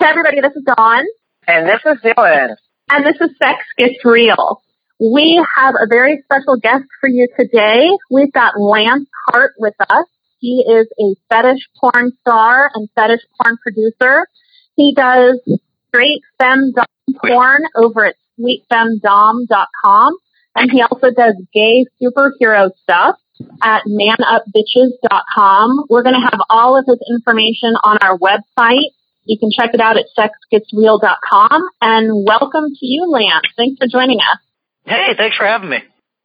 Hey everybody, this is Dawn. And this is Dylan. And this is Sex Gets Real. We have a very special guest for you today. We've got Lance Hart with us. He is a fetish porn star and fetish porn producer. He does straight femdom porn over at sweetfemdom.com. And he also does gay superhero stuff at manupbitches.com. We're going to have all of his information on our website. You can check it out at sexgetsreal.com. And welcome to you, Lance. Thanks for joining us. Hey, thanks for having me.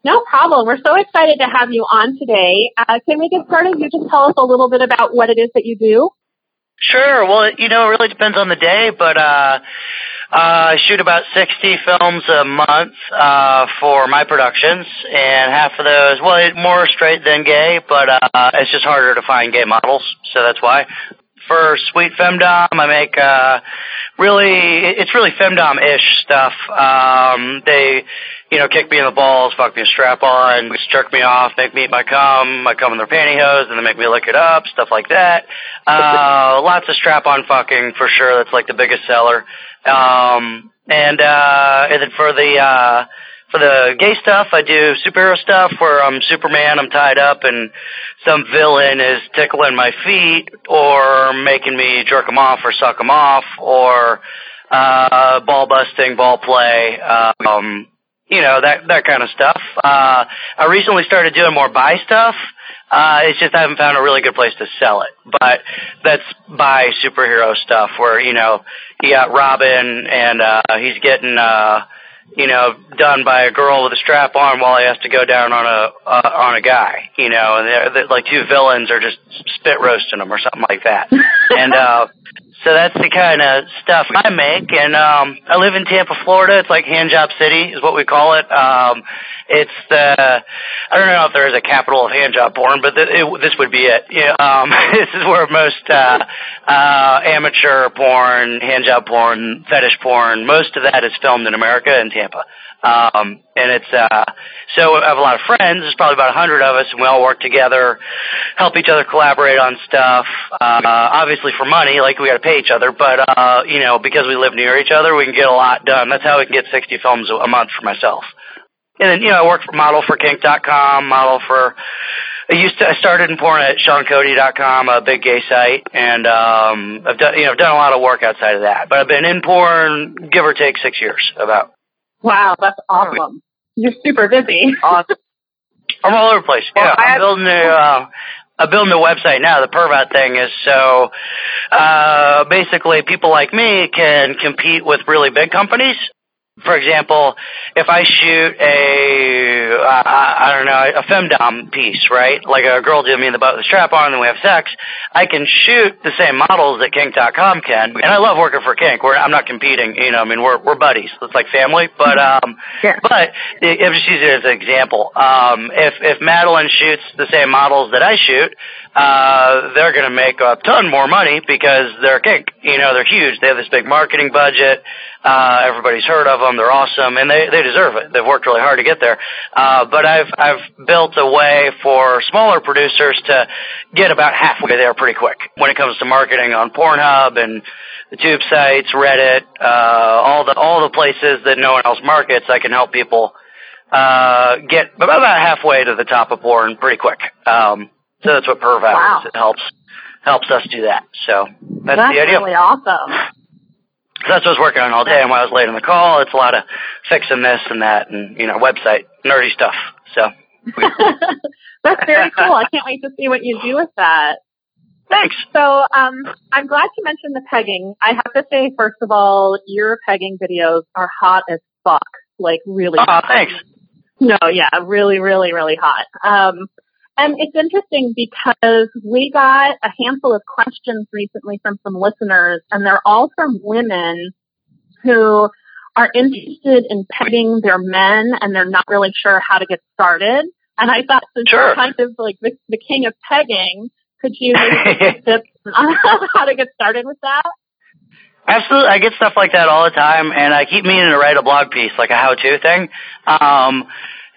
No problem. We're so excited to have you on today. Uh, can we get started? You just tell us a little bit about what it is that you do. Sure. Well, you know, it really depends on the day, but uh, uh, I shoot about 60 films a month uh, for my productions, and half of those, well, more straight than gay, but uh, it's just harder to find gay models, so that's why. For Sweet Femdom, I make uh, really, it's really femdom-ish stuff. Um, they, you know, kick me in the balls, fuck me a strap on, jerk me off, make me eat my cum, I cum in their pantyhose, and they make me lick it up, stuff like that. Uh, lots of strap on fucking for sure. That's like the biggest seller. Um, and, uh, and then for the, uh, for the gay stuff, I do superhero stuff where I'm Superman, I'm tied up, and some villain is tickling my feet or making me jerk him off or suck him off or uh, ball busting, ball play, um, you know that that kind of stuff. Uh, I recently started doing more bi stuff. Uh, it's just I haven't found a really good place to sell it. But that's bi superhero stuff where you know you got Robin and uh, he's getting. Uh, you know, done by a girl with a strap on while he has to go down on a uh, on a guy, you know, and they're, they're like two villains are just spit roasting him or something like that. and uh so that's the kind of stuff I make and um I live in Tampa, Florida. It's like handjob city is what we call it. Um it's the I don't know if there is a capital of handjob porn, but th- it, this would be it. Yeah, um this is where most uh uh amateur porn, handjob porn, fetish porn, most of that is filmed in America in Tampa. Um, and it's, uh, so I have a lot of friends. There's probably about a hundred of us and we all work together, help each other collaborate on stuff. Uh, obviously for money, like we gotta pay each other, but, uh, you know, because we live near each other, we can get a lot done. That's how we can get 60 films a month for myself. And then, you know, I work for model for kink.com, model for, I used to, I started in porn at SeanCody.com, a big gay site, and, um, I've done, you know, I've done a lot of work outside of that, but I've been in porn, give or take six years, about. Wow, that's awesome. You're super busy. Awesome. I'm all over the place. Yeah, I'm building a, uh, I'm building a website now. The PervOut thing is so, uh, basically people like me can compete with really big companies for example, if I shoot a, uh, I don't know, a femdom piece, right? Like a girl doing me in the butt with a strap on and we have sex, I can shoot the same models that kink.com can. And I love working for kink. We're, I'm not competing, you know, I mean, we're, we're buddies. It's like family, but, um, yeah. but I'm just using it as an example. Um, if, if Madeline shoots the same models that I shoot, uh, they're going to make a ton more money because they're kink. You know, they're huge. They have this big marketing budget. Uh, everybody's heard of them. They're awesome, and they they deserve it. They've worked really hard to get there. Uh, but I've I've built a way for smaller producers to get about halfway there pretty quick when it comes to marketing on Pornhub and the tube sites, Reddit, uh, all the all the places that no one else markets. I can help people uh, get about halfway to the top of porn pretty quick. Um, so that's what PervOut. is. It helps helps us do that. So that's, that's the idea. That's really awesome. So that's what I was working on all day. And while I was late on the call, it's a lot of fixing this and that, and you know, website nerdy stuff. So that's very cool. I can't wait to see what you do with that. Thanks. So um, I'm glad you mentioned the pegging. I have to say, first of all, your pegging videos are hot as fuck. Like really. Oh, hot. thanks. No, yeah, really, really, really hot. Um, and it's interesting because we got a handful of questions recently from some listeners, and they're all from women who are interested in pegging their men and they're not really sure how to get started. And I thought since sure. you're kind of like the, the king of pegging, could you give tips on how to get started with that? Absolutely. I get stuff like that all the time and I keep meaning to write a blog piece, like a how-to thing. Um,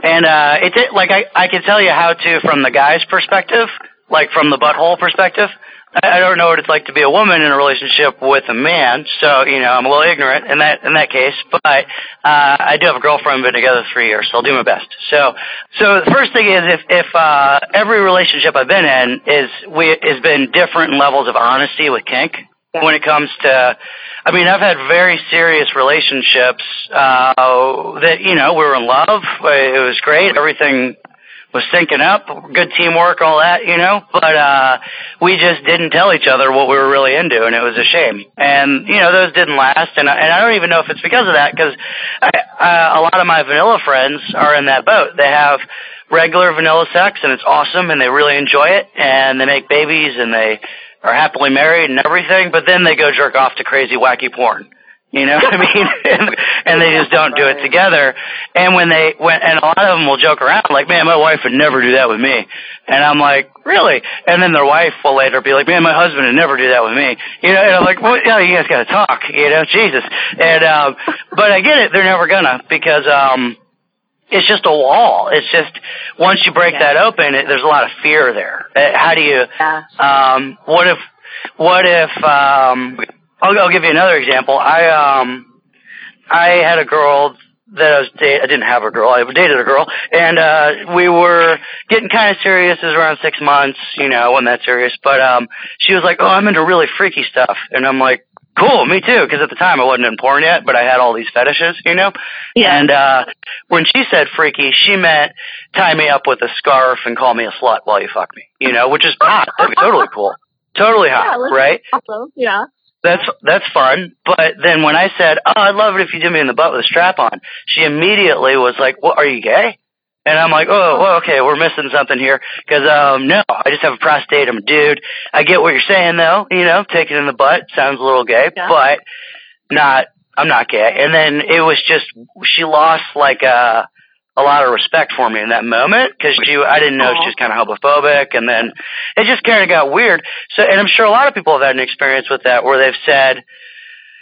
and uh, it, like I I can tell you how to from the guy's perspective, like from the butthole perspective. I I don't know what it's like to be a woman in a relationship with a man, so you know I'm a little ignorant in that in that case. But uh, I do have a girlfriend, been together three years, so I'll do my best. So, so the first thing is if if uh, every relationship I've been in is we has been different levels of honesty with kink when it comes to. I mean, I've had very serious relationships uh, that you know we were in love. It was great. Everything was syncing up, good teamwork, all that, you know. But uh we just didn't tell each other what we were really into, and it was a shame. And you know, those didn't last, and I, and I don't even know if it's because of that, because uh, a lot of my vanilla friends are in that boat. They have regular vanilla sex, and it's awesome, and they really enjoy it, and they make babies, and they are happily married and everything. But then they go jerk off to crazy, wacky porn you know what I mean? and, and they just don't do it together. And when they when and a lot of them will joke around like, "Man, my wife would never do that with me." And I'm like, "Really?" And then their wife will later be like, "Man, my husband would never do that with me." You know, and I'm like, "Well, yeah, you guys got to talk." You know, Jesus. And um but I get it. They're never gonna because um it's just a wall. It's just once you break yeah. that open, it, there's a lot of fear there. Uh, how do you? Yeah. Um, what if? What if? Um, I'll, I'll give you another example. I um I had a girl that I was date. I didn't have a girl. I dated a girl, and uh we were getting kind of serious. It was around six months, you know, I wasn't that serious. But um she was like, "Oh, I'm into really freaky stuff," and I'm like, "Cool, me too." Because at the time I wasn't in porn yet, but I had all these fetishes, you know. Yeah. And uh when she said freaky, she meant tie me up with a scarf and call me a slut while you fuck me, you know, which is hot. That'd be totally cool. Totally hot, yeah, right? Awesome. Yeah. That's that's fun. But then when I said, "Oh, I'd love it if you did me in the butt with a strap on," she immediately was like, "What? Are you gay?" And I'm like, "Oh, well, okay, we're missing something here." Because um, no, I just have a prostate. I'm a dude. I get what you're saying, though. You know, taking in the butt sounds a little gay, yeah. but not. I'm not gay. And then it was just she lost like a a lot of respect for me in that moment because she I didn't know she was kind of homophobic, and then it just kind of got weird. So, and I'm sure a lot of people have had an experience with that where they've said.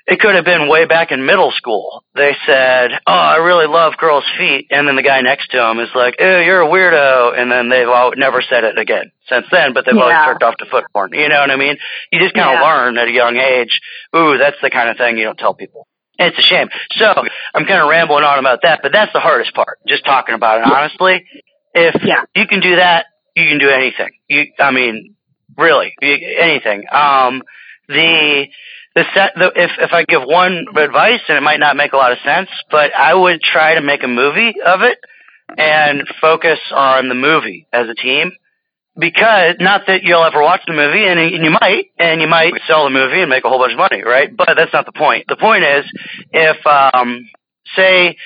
It could have been way back in middle school. They said, "Oh, I really love girls' feet," and then the guy next to him is like, "Oh, you're a weirdo," and then they've all never said it again since then. But they've yeah. always jerked off to foot porn. You know what I mean? You just kind of yeah. learn at a young age. Ooh, that's the kind of thing you don't tell people. It's a shame. So I'm kind of rambling on about that, but that's the hardest part. Just talking about it honestly. If yeah. you can do that, you can do anything. You, I mean, really, anything. Um, the the set. The, if if I give one advice, and it might not make a lot of sense, but I would try to make a movie of it and focus on the movie as a team because not that you'll ever watch the movie, and, and you might, and you might sell the movie and make a whole bunch of money, right? But that's not the point. The point is, if um, say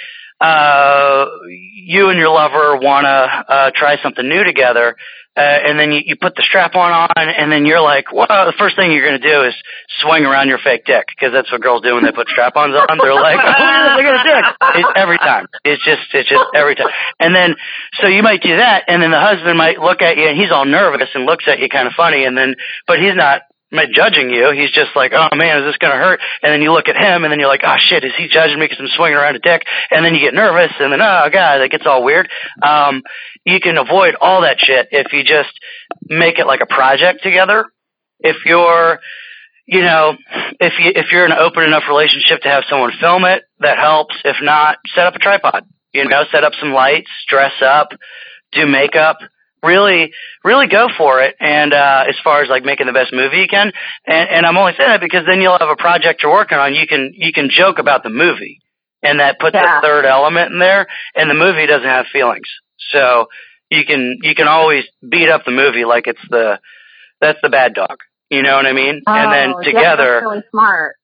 uh, you and your lover want to uh, try something new together, uh, and then you, you put the strap on on, and then you're like, well, the first thing you're going to do is swing around your fake dick, because that's what girls do when they put strap-ons on. They're like, oh, look at a dick. It's every time. It's just, it's just every time. And then, so you might do that, and then the husband might look at you, and he's all nervous and looks at you kind of funny, and then, but he's not judging you. He's just like, oh man, is this going to hurt? And then you look at him and then you're like, oh shit, is he judging me because I'm swinging around a dick? And then you get nervous and then, oh god, it gets all weird. Um, you can avoid all that shit if you just make it like a project together. If you're, you know, if you, if you're in an open enough relationship to have someone film it, that helps. If not, set up a tripod, you know, set up some lights, dress up, do makeup really really go for it and uh as far as like making the best movie you can. And and I'm only saying that because then you'll have a project you're working on. You can you can joke about the movie and that puts yeah. a third element in there and the movie doesn't have feelings. So you can you can always beat up the movie like it's the that's the bad dog. You know what I mean? Oh, and then together yeah, really smart.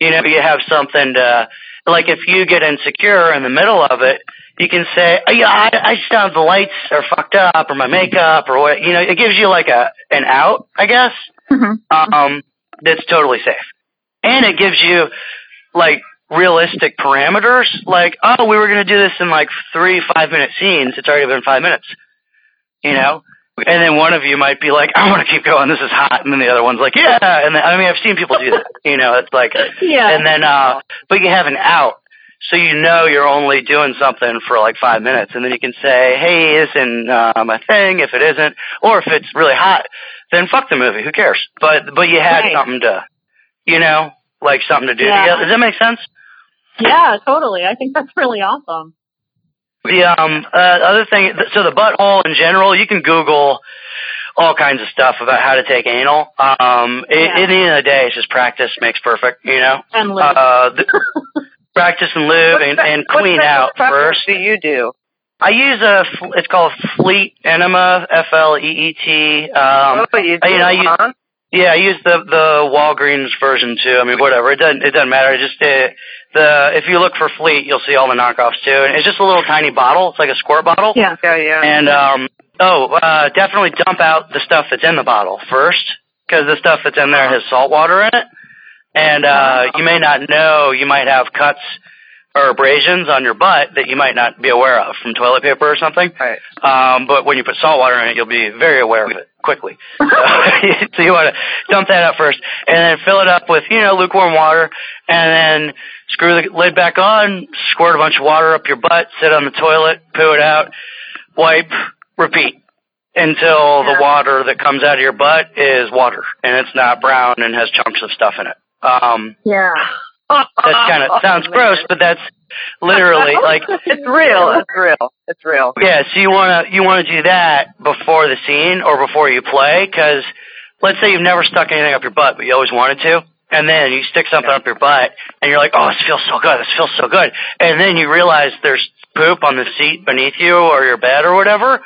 you know you have something to like if you get insecure in the middle of it you can say, oh, yeah, I, I just found the lights are fucked up or my makeup or what, you know, it gives you like a, an out, I guess, mm-hmm. um, that's totally safe. And it gives you like realistic parameters, like, oh, we were going to do this in like three five minute scenes. It's already been five minutes, you know? And then one of you might be like, I want to keep going. This is hot. And then the other one's like, yeah. And then, I mean, I've seen people do that, you know, it's like, yeah. And then, uh, but you have an out so you know you're only doing something for like five minutes, and then you can say, "Hey, isn't um, a thing?" If it isn't, or if it's really hot, then fuck the movie. Who cares? But but you had Right. something to, you know, like something to do. Yeah. Does that make sense? Yeah, totally. I think that's really awesome. The um uh, other thing, so the butthole in general, you can Google all kinds of stuff about how to take anal. Um, Yeah. in the end of the day, it's just practice makes perfect. You know, And uh, the, practice and live and, and clean out practice first. Do you do? I use a, it's called Fleet Enema, F L E E T. Um, oh, you do, you know, I use- huh? yeah, I use the the Walgreens version too. I mean, whatever. It doesn't it doesn't matter. It just uh, the if you look for Fleet, you'll see all the knockoffs too. And it's just a little tiny bottle. It's like a squirt bottle. yeah. Yeah, yeah. And um, oh, uh, definitely dump out the stuff that's in the bottle first, because the stuff that's in there has salt water in it, and uh, you may not know you might have cuts or abrasions on your butt that you might not be aware of from toilet paper or something. Right. Um, but when you put salt water in it, you'll be very aware of it quickly. So, so you want to dump that out first, and then fill it up with you know lukewarm water, and then screw the lid back on, squirt a bunch of water up your butt, sit on the toilet, poo it out, wipe, repeat until the water that comes out of your butt is water and it's not brown and has chunks of stuff in it. Um, Yeah. that kind of sounds gross, but that's literally like It's real. It's real. It's real. yeah, so you want to you want to do that before the scene or before you play cuz let's say you've never stuck anything up your butt but you always wanted to and then you stick something up your butt and you're like, "Oh, this feels so good. This feels so good." And then you realize there's poop on the seat beneath you or your bed or whatever.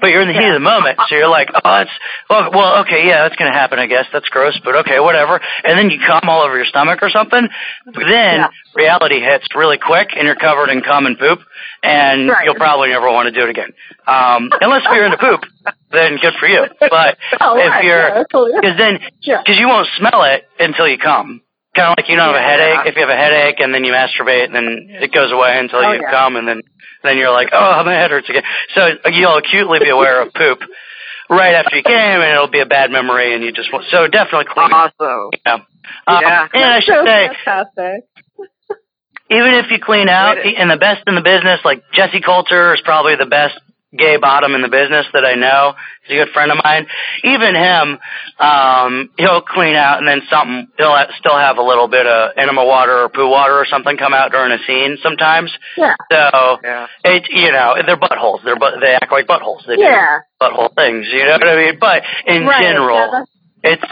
But you're in the heat of the moment, so you're like, "Oh, it's well, well, okay, yeah, that's gonna happen, I guess. That's gross, but okay, whatever." And then you come all over your stomach or something. Then Yeah. reality hits really quick, and you're covered in cum and poop, and Right. you'll probably never want to do it again. Um, unless you're into poop, then good for you. But Oh, if right. you're, yeah, totally. because then, Yeah. because you won't smell it until you come. Kind of like you don't have a Yeah. headache. If you have a headache and then you masturbate, and then it goes away until Oh, you yeah. come, and then then you're like, oh, my head hurts again. So you'll acutely be aware of poop right after you came, and it'll be a bad memory, and you just want, so definitely clean. Awesome. Yeah. Um, Yeah. and I should so say, fantastic. even if you clean out, Wait. and the best in the business, like Jessie Colter is probably the best gay bottom in the business that I know. He's a good friend of mine. Even him, um, he'll clean out and then something, he'll ha- still have a little bit of enema water or poo water or something come out during a scene sometimes. Yeah. So, Yeah. it, you know, they're buttholes. They're but they act like buttholes. They Yeah. do butthole things. You know what I mean? But in Right. general, Yeah, it's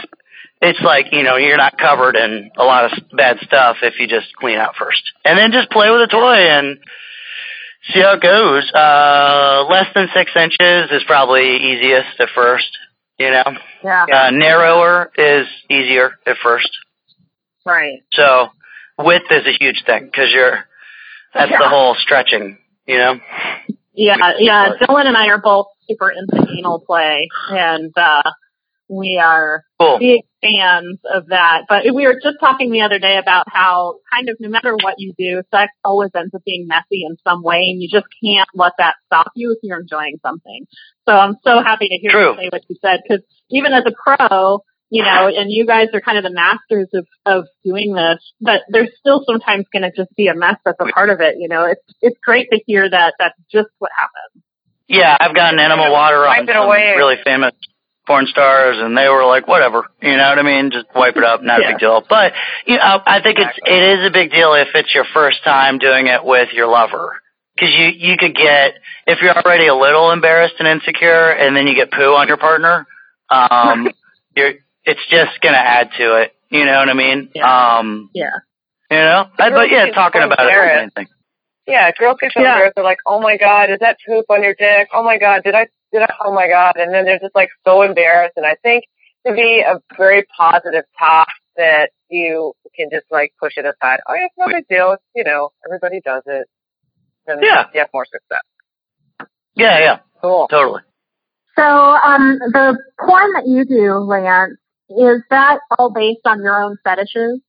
it's like you know you're not covered in a lot of bad stuff if you just clean out first and then just play with a toy and see how it goes uh less than six inches is probably easiest at first you know yeah. uh narrower is easier at first Right. so width is a huge thing because you're that's Yeah. the whole stretching you know Yeah, yeah. Dylan and I are both super into anal play, and uh, we are cool fans of that. But we were just talking the other day about how kind of no matter what you do, sex always ends up being messy in some way, and you just can't let that stop you if you're enjoying something. So I'm so happy to hear True. you say what you said because even as a pro, you know, and you guys are kind of the masters of of doing this, but there's still sometimes going to just be a mess that's a part of it. You know, it's it's great to hear that that's just what happens. Yeah, I've gotten enema water on some away. really famous porn stars, and they were like, "Whatever," you know what I mean? Just wipe it up, not a Yeah. big deal. But you know, I think it's it is a big deal if it's your first time doing it with your lover, because you you could get if you're already a little embarrassed and insecure, and then you get poo on your partner, um, you're it's just gonna add to it. You know what I mean? Yeah. Um, Yeah. you know, I, but yeah, talking about it is the main thing. Yeah, girls get so Yeah. embarrassed. They're like, "Oh my god, is that poop on your dick? Oh my god, did I? Did I? Oh my god!" And then they're just like so embarrassed. And I think to be a very positive talk that you can just like push it aside. Oh, yeah, it's no big deal. It's, you know, everybody does it. And Yeah. you have more success. Yeah, yeah, Cool. totally. So, um, the porn that you do, Lance, is that all based on your own fetishes?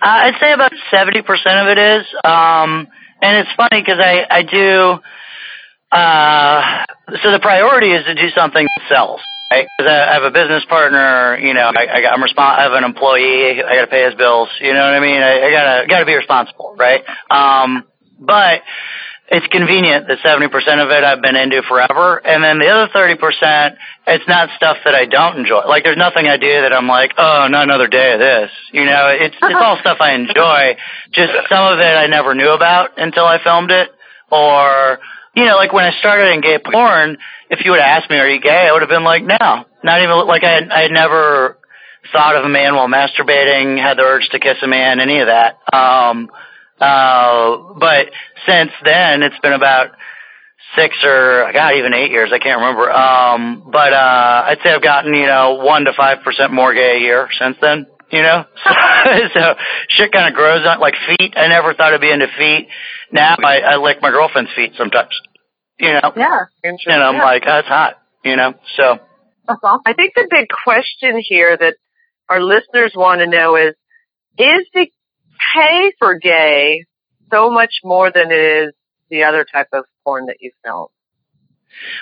Uh, I'd say about seventy percent of it is, um, and it's funny because I I do. Uh, so the priority is to do something that sells. right? Because I, have a business partner, you know, I, I I'm respons- I have an employee, I got to pay his bills, you know what I mean? I, I gotta gotta be responsible, right? Um, but it's convenient that 70% of it I've been into forever. And then the other 30%, it's not stuff that I don't enjoy. Like there's nothing I do that I'm like, oh, not another day of this. You know, it's, it's all stuff I enjoy. Just some of it I never knew about until I filmed it. Or, you know, like when I started in gay porn, if you would have asked me, are you gay? I would have been like, no, not even like I, I had never thought of a man while masturbating, had the urge to kiss a man, any of that. Um, uh, but since then, it's been about six or I God, even eight years. I can't remember. Um, but uh, I'd say I've gotten you know one to five percent more gay a year since then. You know, so, so shit kind of grows on like feet. I never thought I'd be into feet. Now I, I lick my girlfriend's feet sometimes. You know, yeah, and I'm yeah. like, that's hot. You know, so that's awesome. I think the big question here that our listeners want to know is: Is the pay for gay so much more than it is the other type of porn that you film.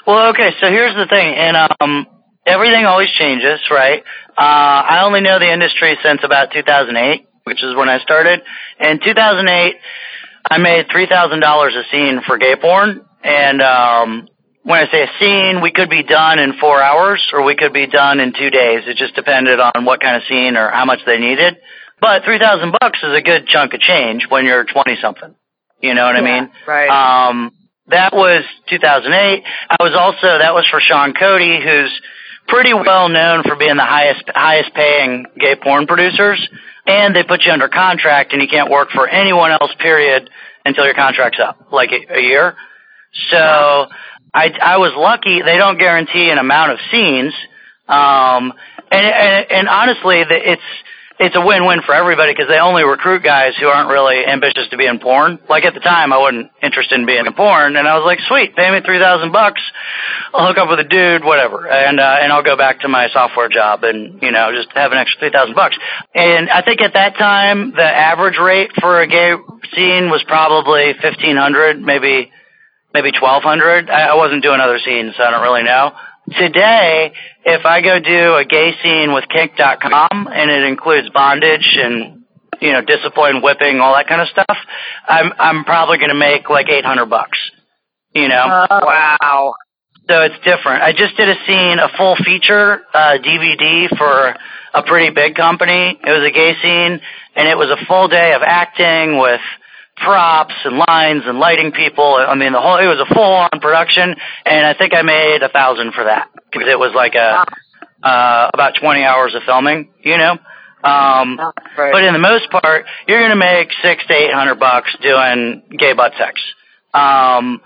Well, okay, so here's the thing, and um, everything always changes, right? Uh, I only know the industry since about 2008, which is when I started. In 2008, I made three thousand dollars a scene for gay porn, and um, when I say a scene, we could be done in four hours, or we could be done in two days. It just depended on what kind of scene or how much they needed. But three thousand bucks is a good chunk of change when you're twenty something. You know what yeah, I mean? Right. Um, that was 2008. I was also that was for Sean Cody, who's pretty well known for being the highest highest paying gay porn producers, and they put you under contract, and you can't work for anyone else. Period until your contract's up, like a, a year. So I I was lucky. They don't guarantee an amount of scenes, um, and and, and honestly, it's it's a win-win for everybody because they only recruit guys who aren't really ambitious to be in porn. Like at the time, I wasn't interested in being in porn, and I was like, "Sweet, pay me three thousand bucks, I'll hook up with a dude, whatever, and uh, and I'll go back to my software job and you know just have an extra three thousand bucks." And I think at that time, the average rate for a gay scene was probably fifteen hundred, maybe maybe twelve hundred. I, I wasn't doing other scenes, so I don't really know. Today, if I go do a gay scene with kink.com and it includes bondage and you know discipline, whipping, all that kind of stuff, I'm I'm probably going to make like 800 bucks. You know. Uh, wow. So it's different. I just did a scene, a full feature uh, DVD for a pretty big company. It was a gay scene, and it was a full day of acting with props and lines and lighting people. I mean, the whole it was a full on production, and I think I made a thousand for that because it was like a uh, about twenty hours of filming, you know. Um, right. But in the most part, you're going to make six to eight hundred bucks doing gay butt sex. Um,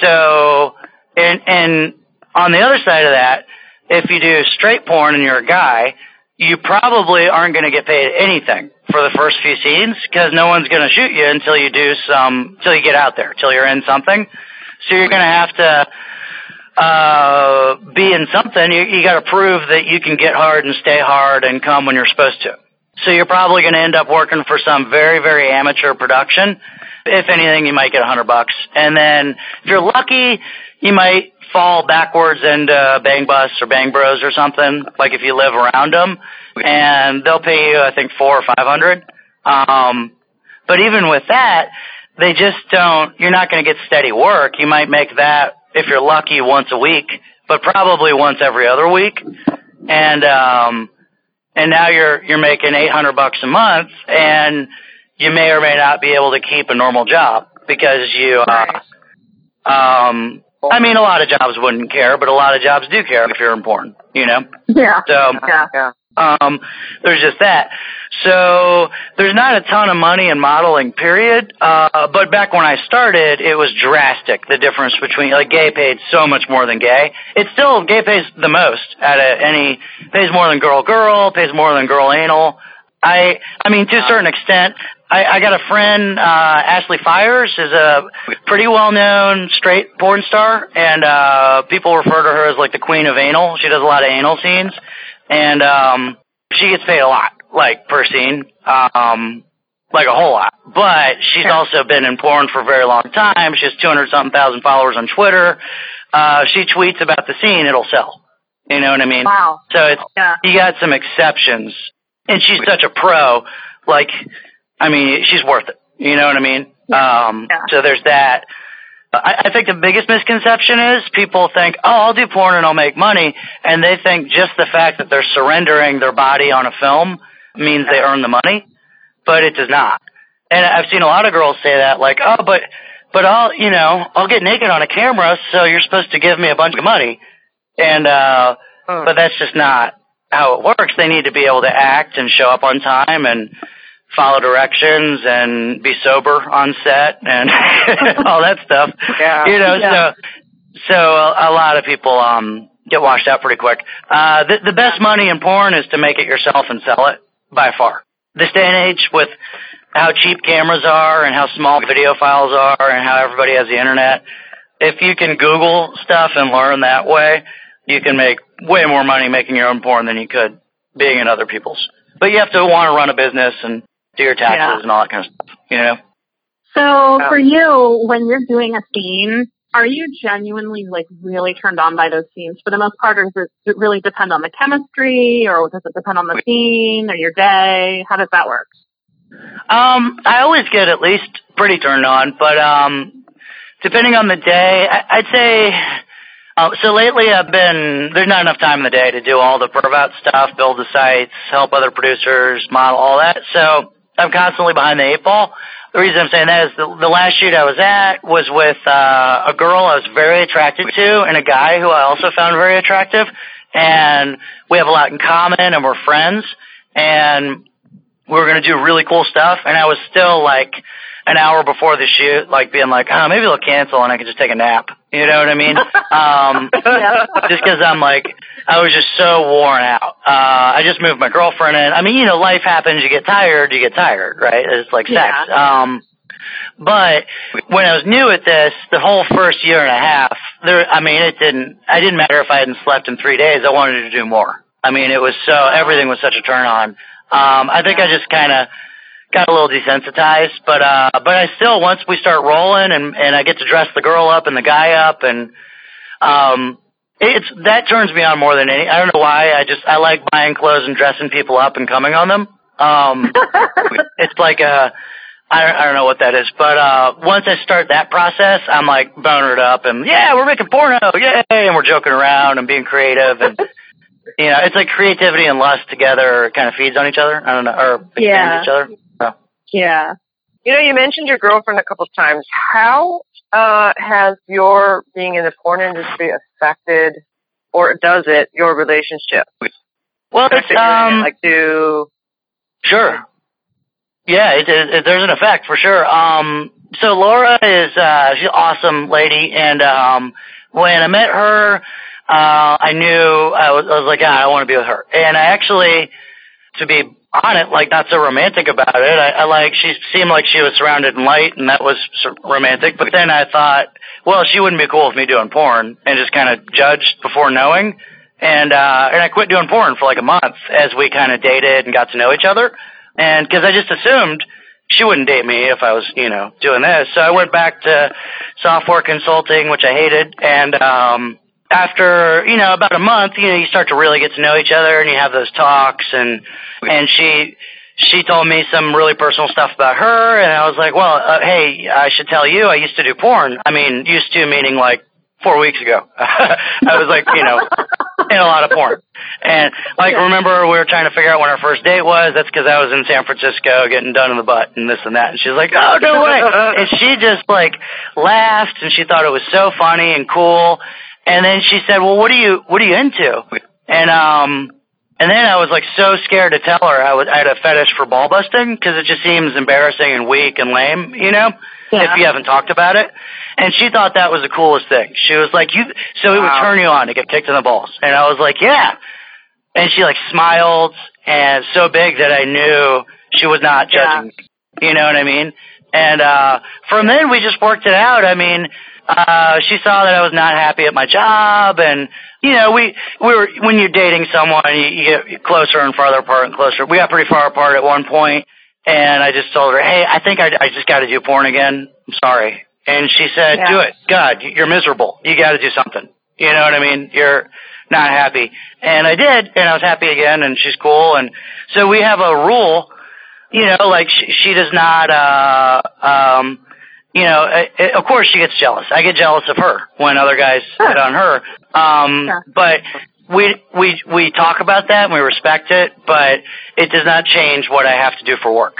so, and and on the other side of that, if you do straight porn and you're a guy, you probably aren't going to get paid anything for the first few scenes because no one's going to shoot you until you do some, until you get out there, until you're in something. So you're going to have to uh, be in something. You, you got to prove that you can get hard and stay hard and come when you're supposed to. So you're probably going to end up working for some very, very amateur production. If anything, you might get a hundred bucks. And then if you're lucky, you might fall backwards into Bang Bus or Bang Bros or something, like if you live around them, and they'll pay you, I think, four or five hundred. Um, but even with that, they just don't. You're not going to get steady work. You might make that if you're lucky once a week, but probably once every other week. And um, and now you're you're making eight hundred bucks a month, and you may or may not be able to keep a normal job because you. Uh, um, I mean, a lot of jobs wouldn't care, but a lot of jobs do care if you're important, you know? Yeah. So, yeah. Um, there's just that. So, there's not a ton of money in modeling, period. Uh, but back when I started, it was drastic, the difference between, like, gay paid so much more than gay. It's still, gay pays the most at a, any, pays more than girl girl, pays more than girl anal. I, I mean, to a certain extent, I, I got a friend, uh, Ashley Fires is a pretty well known straight porn star and, uh, people refer to her as like the queen of anal. She does a lot of anal scenes and, um, she gets paid a lot, like per scene, um, like a whole lot. But she's also been in porn for a very long time. She has 200 something thousand followers on Twitter. Uh, she tweets about the scene, it'll sell. You know what I mean? Wow. So it's Yeah. you got some exceptions, and she's such a pro. Like, I mean, she's worth it. You know what I mean? Um, Yeah. so there's that. I, I think the biggest misconception is people think, oh, I'll do porn and I'll make money, and they think just the fact that they're surrendering their body on a film means they earn the money, but it does not. And I've seen a lot of girls say that, like, oh, but but I'll you know I'll get naked on a camera, so you're supposed to give me a bunch of money, and uh, Hmm. but that's just not how it works. They need to be able to act and show up on time and follow directions and be sober on set and all that stuff. Yeah. You know, Yeah. so so a, a lot of people um get washed out pretty quick. Uh the the best money in porn is to make it yourself and sell it by far. This day and age with how cheap cameras are and how small video files are and how everybody has the internet, if you can Google stuff and learn that way, you can make way more money making your own porn than you could being in other people's. But you have to want to run a business and do your taxes Yeah. and all that kind of stuff. You know? So Yeah. for you, when you're doing a scene, are you genuinely like really turned on by those scenes for the most part, or does it, it really depend on the chemistry, or does it depend on the scene or your day? How does that work? Um, I always get at least pretty turned on, but um, depending on the day, I, I'd say. Uh, so lately, I've been there's not enough time in the day to do all the perv out stuff, build the sites, help other producers, model all that. So I'm constantly behind the eight ball. The reason I'm saying that is the, the last shoot I was at was with uh, a girl I was very attracted to and a guy who I also found very attractive, and we have a lot in common and we're friends. And we were going to do really cool stuff, and I was still like an hour before the shoot, like being like, oh, maybe they'll cancel and I can just take a nap. You know what I mean? um, just because I'm like, I was just so worn out. Uh, I just moved my girlfriend in. I mean, you know, life happens. You get tired. You get tired, right? It's like sex. Yeah. Um, but when I was new at this, the whole first year and a half, there, I mean, it didn't, I didn't matter if I hadn't slept in three days. I wanted to do more. I mean, it was so, everything was such a turn on. Um, I think I just kind of got a little desensitized, but, uh, but I still, once we start rolling and, and I get to dress the girl up and the guy up and, um, it's, that turns me on more than any, I don't know why. I just, I like buying clothes and dressing people up and coming on them. Um, it's like a, I don't, I don't know what that is, but uh once I start that process, I'm like bonered up and yeah, we're making porno, yay, and we're joking around and being creative and you know, it's like creativity and lust together kind of feeds on each other. I don't know, or Yeah. each other. Yeah. You know, you mentioned your girlfriend a couple of times. How uh, has your being in the porn industry affected, or does it, your relationship? Well, it's that you're in it, um, like do Sure. Yeah, it, it, it, there's an effect for sure. Um, so Laura is uh, she's an awesome lady, and um, when I met her, uh, I knew I was, I was like, ah, I want to be with her. And I actually, to be on it, like not so romantic about it. I, I like she seemed like she was surrounded in light, and that was romantic. But then I thought, well, she wouldn't be cool with me doing porn, and just kind of judged before knowing. And uh, and I quit doing porn for like a month as we kind of dated and got to know each other. And because I just assumed she wouldn't date me if I was, you know, doing this. So I went back to software consulting, which I hated. And um, after, you know, about a month, you know, you start to really get to know each other, and you have those talks. And and she she told me some really personal stuff about her, and I was like, well, uh, hey, I should tell you, I used to do porn. I mean, used to meaning like four weeks ago. I was like, you know, in a lot of porn. And like, remember we were trying to figure out when our first date was? That's because I was in San Francisco getting done in the butt and this and that. And she's like, oh, no way. and she just like laughed and she thought it was so funny and cool. And then she said, well, what are you, what are you into? And, um, and then I was like so scared to tell her I was I had a fetish for ball busting because it just seems embarrassing and weak and lame, you know, Yeah. if you haven't talked about it. And she thought that was the coolest thing. She was like, "You, so it would Wow. turn you on to get kicked in the balls." And I was like, "Yeah." And she like smiled and so big that I knew she was not Yeah. judging. me. You know what I mean? And uh from then we just worked it out. I mean, uh she saw that I was not happy at my job and you know, we we were when you're dating someone you, you get closer and farther apart and closer. We got pretty far apart at one point and I just told her, "Hey, I think I I just got to do porn again. I'm sorry." And she said, Yeah. "Do it. God, you're miserable. You got to do something." You know what I mean? You're not happy. And I did, and I was happy again, and she's cool. And so we have a rule, you know, like she, she does not, uh, um, you know, it, it, of course she gets jealous. I get jealous of her when other guys Sure. hit on her. Um, Yeah. but we, we, we talk about that and we respect it, but it does not change what I have to do for work.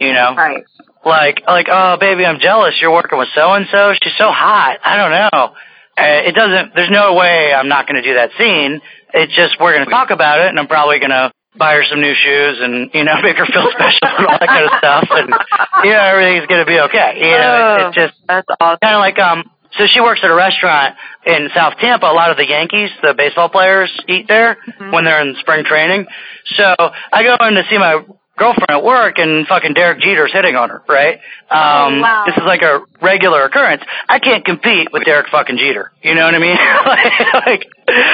You know? Right. like like oh baby i'm jealous you're working with so and so she's so hot i don't know uh, it doesn't there's no way i'm not going to do that scene it's just we're going to talk about it and i'm probably going to buy her some new shoes and you know make her feel special and all that kind of stuff and you know everything's going to be okay you know it's, it's just That's awesome. kind of like um so she works at a restaurant in South Tampa. A lot of the Yankees, the baseball players, eat there when they're in spring training. So I go in to see my girlfriend at work, and fucking Derek Jeter's hitting on her. Right? Um, Oh, wow. This is like a regular occurrence. I can't compete with Derek fucking Jeter. You know what I mean? like, like,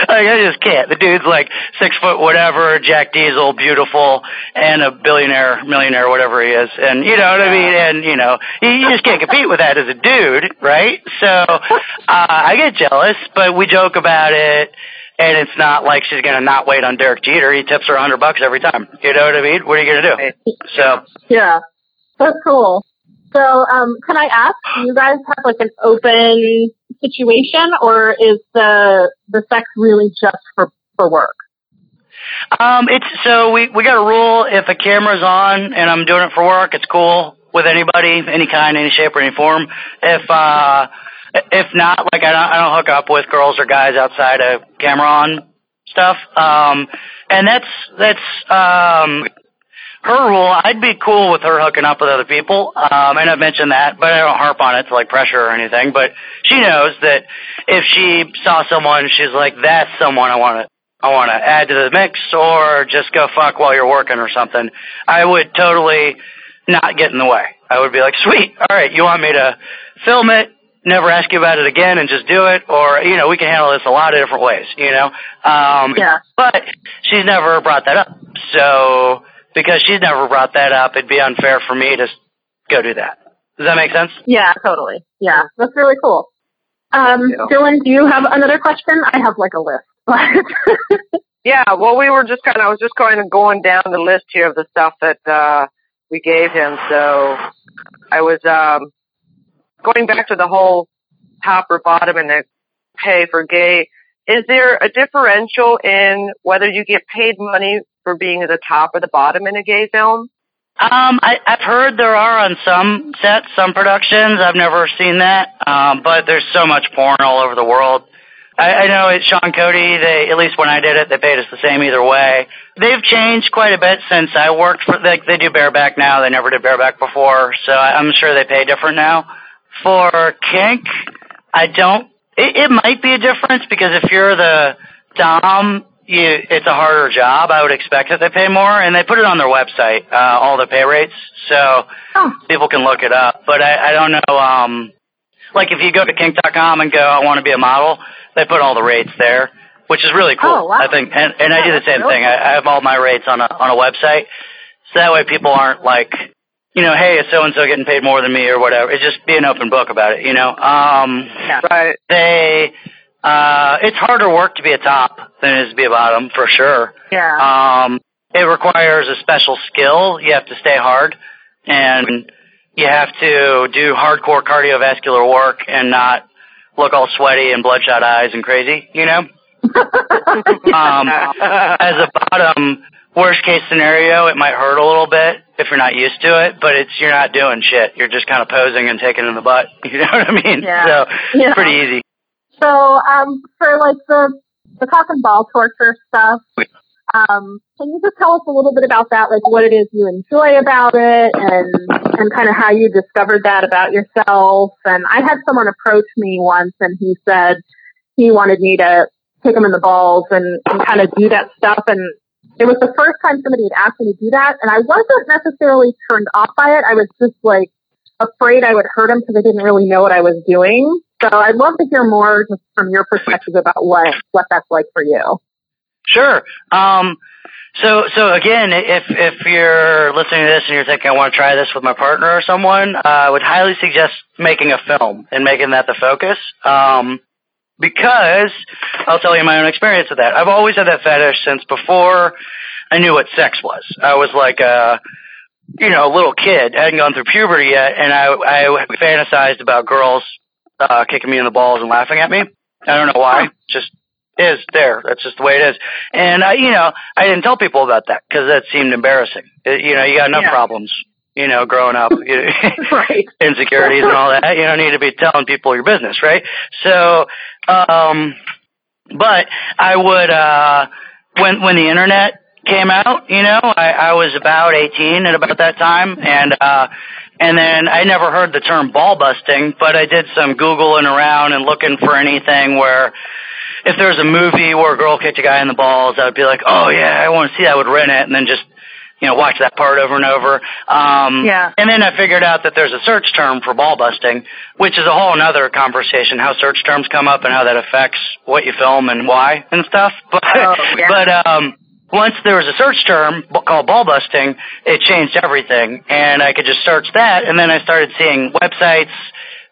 like I just can't. The dude's like six foot whatever, Jack Diesel, beautiful, and a billionaire, millionaire, whatever he is. And you know what I mean? And you know, you, you just can't compete with that as a dude, right? So uh, I get jealous, but we joke about it. And it's not like she's gonna not wait on Derek Jeter. He tips her a hundred bucks every time. You know what I mean? What are you gonna do? So Yeah. That's cool. So, um, can I ask, do you guys have like an open situation or is the the sex really just for for work? Um, it's so we we got a rule. If a camera's on and I'm doing it for work, it's cool with anybody, any kind, any shape, or any form. If uh, if not, like I don't I don't hook up with girls or guys outside of Cameron stuff. Um, and that's that's um her rule. I'd be cool with her hooking up with other people. Um, and I've mentioned that, but I don't harp on it to like pressure or anything. But she knows that if she saw someone, she's like, that's someone I want to I want to add to the mix or just go fuck while you're working or something, I would totally not get in the way. I would be like, sweet, all right, you want me to film it, never ask you about it again and just do it, or, you know, we can handle this a lot of different ways, you know? Um, Yeah. but she's never brought that up. So, because she's never brought that up, it'd be unfair for me to go do that. Does that make sense? Yeah, totally. Yeah, that's really cool. Um, Yeah. Dylan, do you have another question? I have like a list. Yeah, well, we were just kind of, I was just kind of going down the list here of the stuff that, uh, we gave him. So I was, um, going back to the whole top or bottom and the pay for gay. Is there a differential in whether you get paid money for being at the top or the bottom in a gay film? Um, I, I've heard there are on some sets, some productions. I've never seen that, um, but there's so much porn all over the world. I, I know at Sean Cody, they at least when I did it, they paid us the same either way. They've changed quite a bit since I worked for. They, they do bareback now. They never did bareback before, so I, I'm sure they pay different now. For kink, I don't. It, it might be a difference because if you're the dom, you it's a harder job. I would expect that they pay more, and they put it on their website, uh, all the pay rates, so Oh. people can look it up. But I, I don't know. Um, like if you go to kink.com and go, I want to be a model, they put all the rates there, which is really cool. Oh, wow. I think, and, and I do the same really thing. I, I have all my rates on a on a website, so that way people aren't like, you know, hey, is so and so getting paid more than me or whatever. It's just be an open book about it, you know. Um, Right. they, uh, it's harder work to be a top than it is to be a bottom for sure. yeah. Um, it requires a special skill. You have to stay hard, and you have to do hardcore cardiovascular work and not look all sweaty and bloodshot eyes and crazy. You know. Um, as a bottom, worst case scenario, it might hurt a little bit if you're not used to it, but it's you're not doing shit. You're just kind of posing and taking in the butt. You know what I mean? Yeah. So Yeah. it's pretty easy. So, um, for like the the cock and ball torture stuff, um, can you just tell us a little bit about that? Like what it is you enjoy about it, and and kind of how you discovered that about yourself. And I had someone approach me once, and he said he wanted me to kick him in the balls and and kind of do that stuff. And it was the first time somebody had asked me to do that, and I wasn't necessarily turned off by it. I was just like afraid I would hurt him because I didn't really know what I was doing. So I'd love to hear more just from your perspective about what what that's like for you. Sure. Um, so, so again, if if you're listening to this and you're thinking, I want to try this with my partner or someone, uh, I would highly suggest making a film and making that the focus. Um, because I'll tell you my own experience with that. I've always had that fetish since before I knew what sex was. I was like a, you know, a little kid. I hadn't gone through puberty yet, and I I fantasized about girls uh kicking me in the balls and laughing at me. I don't know why. Just is there. That's just the way it is. And I, you know, I didn't tell people about that because that seemed embarrassing. It, you know, you got enough Yeah. problems. You know, growing up, you know, right. insecurities and all that. You don't need to be telling people your business, right? So, um, but I would, uh, when, when the internet came out, you know, I, I was about 18 at about that time and, uh, and then I never heard the term ball busting, but I did some Googling around and looking for anything where if there's a movie where a girl kicked a guy in the balls, I would be like, oh yeah, I want to see that. I would rent it and then just, you know, watch that part over and over. Um, Yeah. and then I figured out that there's a search term for ball busting, which is a whole other conversation, how search terms come up and how that affects what you film and why and stuff. But, Oh, yeah. but, um, once there was a search term called ball busting, it changed everything and I could just search that and then I started seeing websites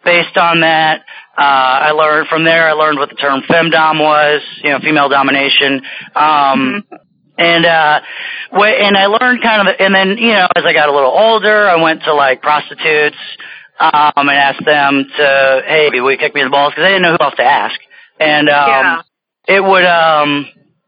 based on that. Uh, I learned from there, I learned what the term femdom was, you know, female domination. Um, and, uh, and I learned kind of, and then, you know, as I got a little older, I went to like prostitutes, um, and asked them to, hey, will you kick me in the balls? Cause I didn't know who else to ask. And, um, Yeah. it would, um,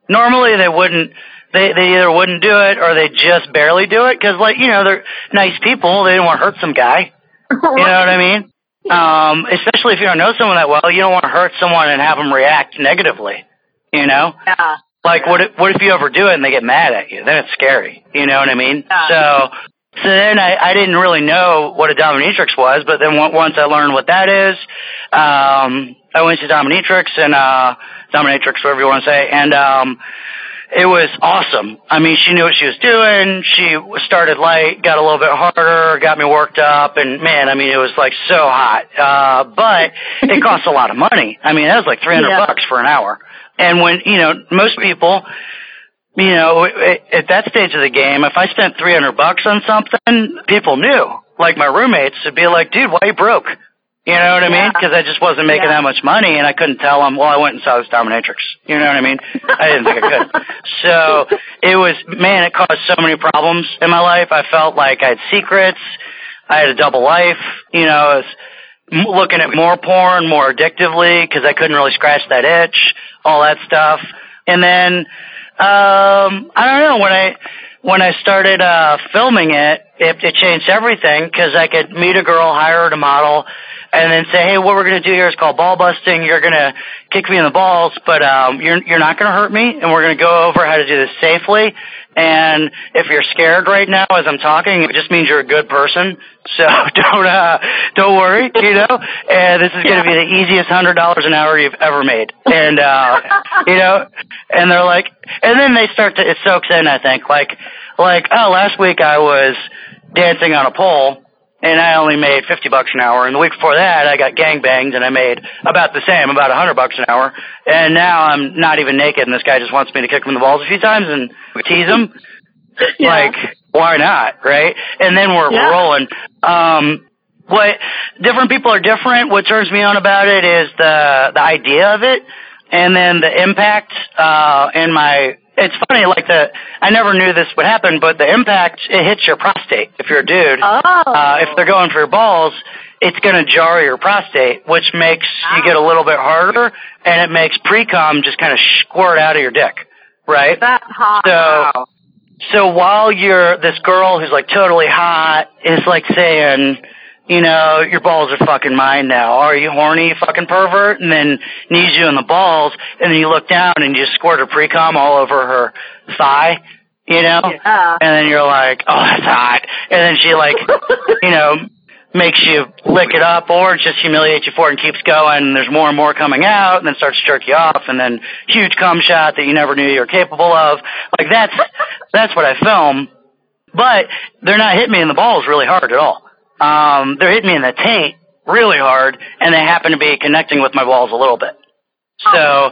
normally they wouldn't, they, they either wouldn't do it or they just barely do it. Cause like, you know, they're nice people. They didn't want to hurt some guy. You know what I mean? Um, especially if you don't know someone that well, you don't want to hurt someone and have them react negatively. You know, Yeah. Like what if, what if you overdo it and they get mad at you? Then it's scary. You know what I mean? Yeah. So, so then I, I didn't really know what a dominatrix was, but then on- once I learned what that is, um, I went to dominatrix and uh, dominatrix, whatever you want to say, and um, it was awesome. I mean, she knew what she was doing. She started light, got a little bit harder, got me worked up, and man, I mean, it was like so hot. Uh, but it cost a lot of money. I mean, that was like three hundred Yeah. bucks for an hour. And when you know, most people, you know, at at that stage of the game, if I spent three hundred bucks on something, people knew. Like my roommates would be like, "Dude, why you broke?" You know what I mean? Yeah. Because I just wasn't making Yeah. that much money, and I couldn't tell them. Well, I went and saw this dominatrix. You know what I mean? I didn't think I could. So it was, man, it caused so many problems in my life. I felt like I had secrets. I had a double life. You know, I was looking at more porn more addictively because I couldn't really scratch that itch, all that stuff. And then, um, I don't know when I when I started uh filming it, it, it changed everything because I could meet a girl, hire her to model, and then say, hey, what we're gonna do here is called ball busting. You're gonna kick me in the balls, but um, you're you're not gonna hurt me, and we're gonna go over how to do this safely. And if you're scared right now as I'm talking, it just means you're a good person. So don't uh don't worry, you know. And this is gonna be the easiest hundred dollars an hour you've ever made. And uh you know, and they're like and then they start to it soaks in, I think. Like like, oh last week I was dancing on a pole and I only made fifty bucks an hour. And the week before that, I got gang banged and I made about the same, about a hundred bucks an hour. And now I'm not even naked, and this guy just wants me to kick him in the balls a few times and tease him. Yeah. Like, why not, right? And then we're, Yeah. we're rolling. Um, what different people are different. What turns me on about it is the the idea of it, and then the impact. Uh, in my, it's funny. Like the, I never knew this would happen, but the impact it hits your prostate if you're a dude. Oh. Uh, if they're going for your balls, it's going to jar your prostate, which makes you get a little bit harder, and it makes pre-cum just kind of squirt out of your dick, right? That's hot. So, so while you're this girl who's like totally hot is like saying, you know, your balls are fucking mine now. Are you horny, you fucking pervert? And then knees you in the balls, and then you look down and you squirt her pre-cum all over her thigh, you know? Yeah. And then you're like, oh, that's hot. And then she like, you know, makes you lick it up or just humiliates you for it and keeps going and there's more and more coming out and then starts to jerk you off and then huge cum shot that you never knew you were capable of. Like that's that's what I film. But they're not hitting me in the balls really hard at all. Um they're hitting me in the taint really hard and they happen to be connecting with my balls a little bit. So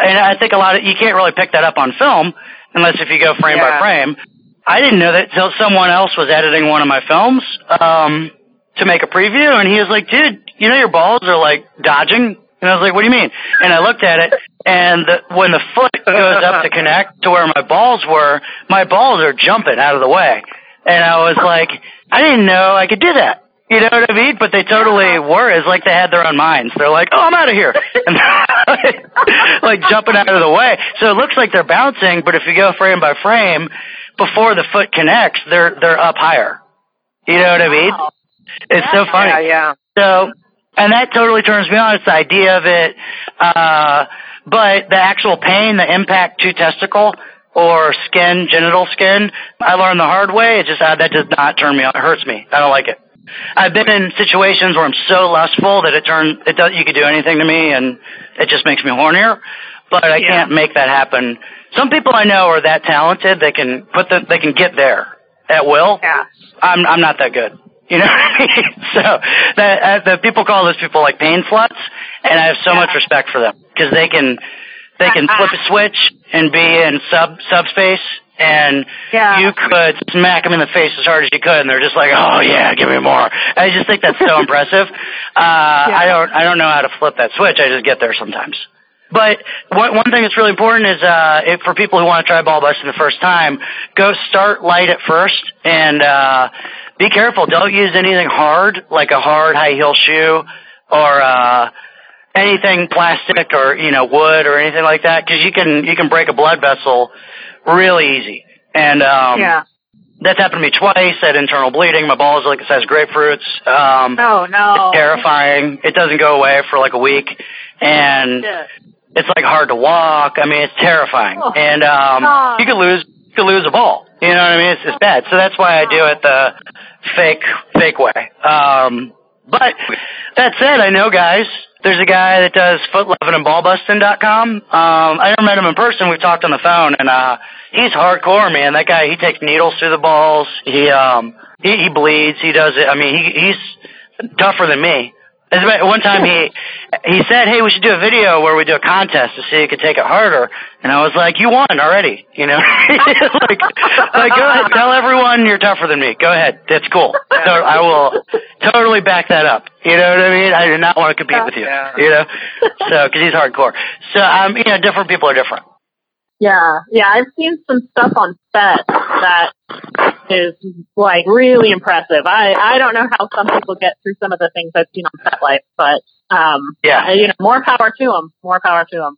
and I think a lot of you can't really pick that up on film unless if you go frame by frame. I didn't know that till someone else was editing one of my films um, to make a preview, and he was like, "Dude, you know your balls are like dodging And I was like, what do you mean? And I looked at it, and the, when the foot goes up to connect to where my balls were, my balls are jumping out of the way. And I was like, I didn't know I could do that. You know what I mean? But they totally were. It's like they had their own minds. They're like, oh, I'm out of here. And like jumping out of the way. So it looks like they're bouncing, but if you go frame by frame, before the foot connects, they're, they're up higher. You know what I mean? It's so funny. Yeah, yeah. So, and that totally turns me on. It's the idea of it. Uh, but the actual pain, the impact to testicle or skin, genital skin, I learned the hard way. It just, uh, that does not turn me on. It hurts me. I don't like it. I've been in situations where I'm so lustful that it turns, it does, you could do anything to me and it just makes me hornier. But I Yeah. can't make that happen. Some people I know are that talented. They can put the, they can get there at will. Yeah. I'm I'm not that good. You know what I mean? So that uh, the people call those people like pain sluts, and I have so Yeah. much respect for them because they can they can flip a switch and be in sub subspace, and Yeah. you could smack them in the face as hard as you could, and they're just like, oh yeah, give me more. I just think that's so impressive. Uh, I don't I don't know how to flip that switch. I just get there sometimes. But one, one thing that's really important is uh, if, for people who want to try ball busting the first time, go start light at first and uh, be careful. Don't use anything hard, like a hard high heel shoe or uh, anything plastic or you know wood or anything like that, because you can you can break a blood vessel really easy. And um, yeah. that's happened to me twice. I had internal bleeding. My balls like the size of grapefruits. Um, Oh no. it's terrifying. It doesn't go away for like a week, and Shit. it's like hard to walk. I mean, it's terrifying, Oh, and um, you could lose you could lose a ball. You know what I mean? It's, it's bad. So that's why I do it the fake fake way. Um, but that said, I know guys. There's a guy that does footlovinandballbusting.com. Um, I never met him in person. We've talked on the phone, and uh, he's hardcore, man. That guy, he takes needles through the balls. He um, he, he bleeds. He does it. I mean, he, he's tougher than me. As a matter- One time he he said, "Hey, we should do a video where we do a contest to see who could take it harder." And I was like, "You won already, you know? like, like go ahead, tell everyone you're tougher than me. Go ahead, that's cool. So I will totally back that up. You know what I mean? I do not want to compete with you. You know, so because he's hardcore. So um, you know, different people are different. Yeah, yeah, I've seen some stuff on set that is like really impressive. I I don't know how some people get through some of the things I've seen on set life, but um, Yeah. you know, more power to them. More power to them.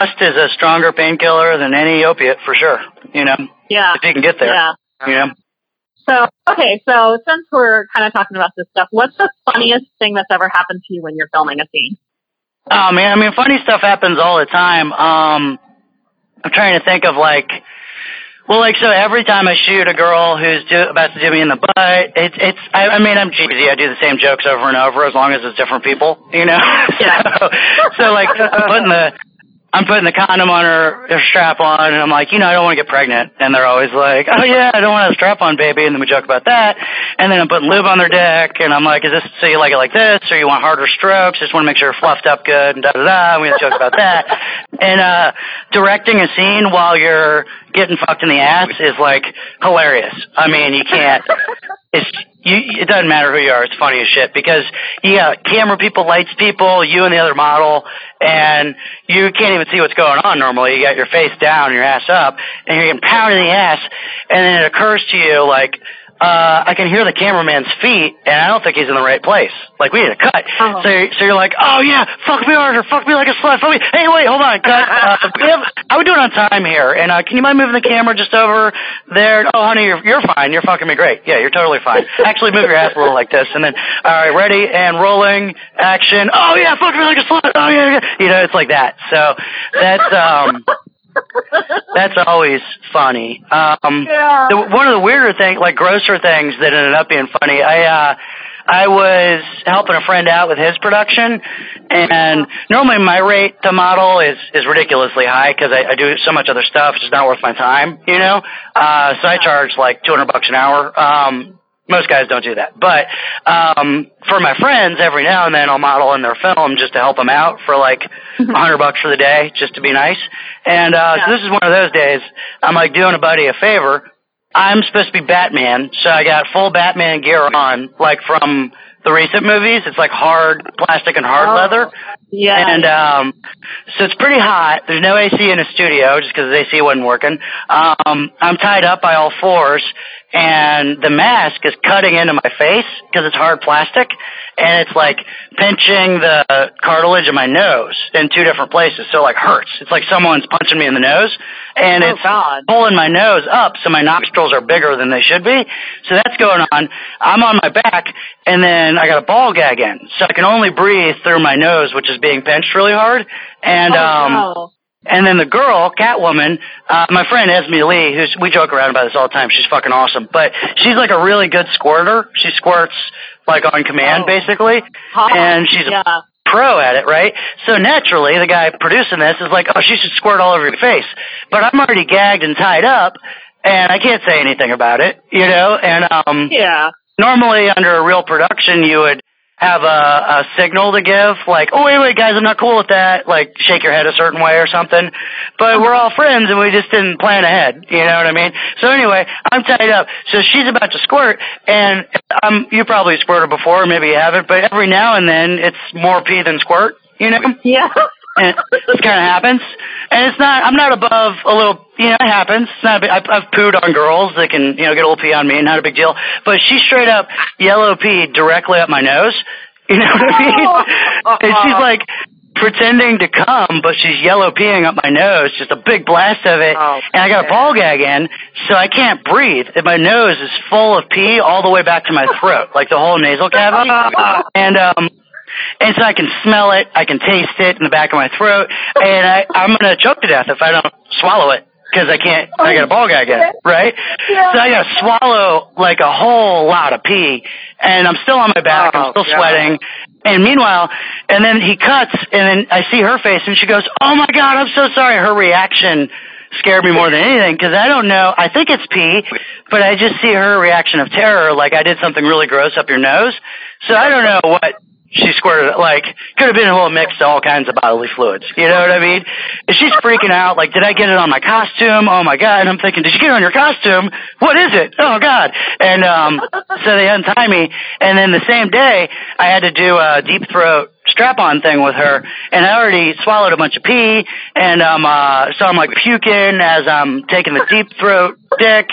Rest is a stronger painkiller than any opiate for sure. You know, Yeah, if you can get there. yeah. You know. So okay, so since we're kind of talking about this stuff, what's the funniest thing that's ever happened to you when you're filming a scene? Oh man, I mean, funny stuff happens all the time. Um, I'm trying to think of like, well, like so every time I shoot a girl who's do, about to do me in the butt, it's it's. I, I mean, I'm cheesy. I do the same jokes over and over as long as it's different people, you know. So, so like I'm putting the. I'm putting the condom on her, her strap on, and I'm like, you know, I don't want to get pregnant. And they're always like, oh yeah, I don't want to a strap on, baby. And then we joke about that. And then I'm putting lube on their dick, and I'm like, is this so you like it like this, or you want harder strokes? Just want to make sure you're fluffed up good, and da da da. And we joke about that. And uh, directing a scene while you're getting fucked in the ass is like hilarious. I mean, you can't. It's you. It doesn't matter who you are. It's funny as shit because you got camera people, lights people, you and the other model, and you can't even see what's going on normally. You got your face down, your ass up, and you're getting pounded in the ass, and then it occurs to you like. Uh, I can hear the cameraman's feet, and I don't think he's in the right place. Like we need a cut. Oh. So, you're, so you're like, oh yeah, fuck me harder, fuck me like a slut, fuck me. Hey, wait, hold on, cut. Uh, we have, I would do it on time here, and uh, can you mind moving the camera just over there? Oh, honey, you're you're fine. You're fucking me great. Yeah, you're totally fine. Actually, move your ass a little like this, and then all right, ready and rolling, action. Oh yeah, fuck me like a slut. Oh yeah, yeah. you know, it's like that. So that's um. That's always funny. Um, Yeah. the, one of the weirder things, like grosser things that ended up being funny, I, uh, I was helping a friend out with his production, and normally my rate to model is is ridiculously high because I, I do so much other stuff. It's just not worth my time, you know. Uh, so I charge like two hundred bucks an hour. Um, most guys don't do that, but um, for my friends, every now and then I'll model in their film just to help them out for like a hundred bucks for the day, just to be nice. And uh, so this is one of those days. I'm like doing a buddy a favor. I'm supposed to be Batman, so I got full Batman gear on, like from the recent movies. It's like hard plastic and hard Oh, leather. Yeah. And um so it's pretty hot. There's no AC in the studio just because the AC wasn't working. Um I'm tied up by all fours and the mask is cutting into my face because it's hard plastic and it's like pinching the cartilage of my nose in two different places. So it like hurts. It's like someone's punching me in the nose and Oh, it's God. pulling my nose up so my nostrils are bigger than they should be. So that's going on. I'm on my back and then I got a ball gag in. So I can only breathe through my nose, which is being pinched really hard. And oh, um no. And then the girl, Catwoman, uh, my friend Esmi Lee, who's we joke around about this all the time. She's fucking awesome, but she's like a really good squirter. She squirts like on command, Oh. basically, Hot. and she's a pro at it, right? So naturally, the guy producing this is like, oh, she should squirt all over your face. But I'm already gagged and tied up, and I can't say anything about it, you know. And um, Yeah. normally under a real production, you would have a, a signal to give, like, oh wait, wait, guys, I'm not cool with that. Like, shake your head a certain way or something. But we're all friends, and we just didn't plan ahead. You know what I mean? So anyway, I'm tied up. So she's about to squirt, and um, you probably squirted before, maybe you haven't, but every now and then it's more pee than squirt. You know? Yeah. And this kind of happens. And it's not, I'm not above a little, you know, it happens. It's not a big, I've, I've pooed on girls that can, you know, get a little pee on me, not a big deal. But she straight up yellow peed directly up my nose. You know what I mean? and she's like pretending to come, but she's yellow peeing up my nose, just a big blast of it. Oh, and I got a ball gag in, so I can't breathe. And my nose is full of pee all the way back to my throat, like the whole nasal cavity. and, um, and so I can smell it, I can taste it in the back of my throat, and I, I'm gonna choke to death if I don't swallow it because I can't. I got a ball gag in, it, right? Yeah. So I gotta swallow like a whole lot of pee, and I'm still on my back. Oh, I'm still God. sweating. And meanwhile, and then he cuts, and then I see her face, and she goes, "Oh my God, I'm so sorry." Her reaction scared me more than anything because I don't know. I think it's pee, but I just see her reaction of terror, like I did something really gross up your nose. So I don't know what she squirted. Like could have been a little mix of all kinds of bodily fluids. You know what I mean? And she's freaking out. Like, did I get it on my costume? Oh my god! And I'm thinking, did you get it on your costume? What is it? Oh god! And um, so they untie me, and then the same day I had to do a deep throat strap-on thing with her, and I already swallowed a bunch of pee, and um, uh, so I'm like puking as I'm taking the deep throat dick,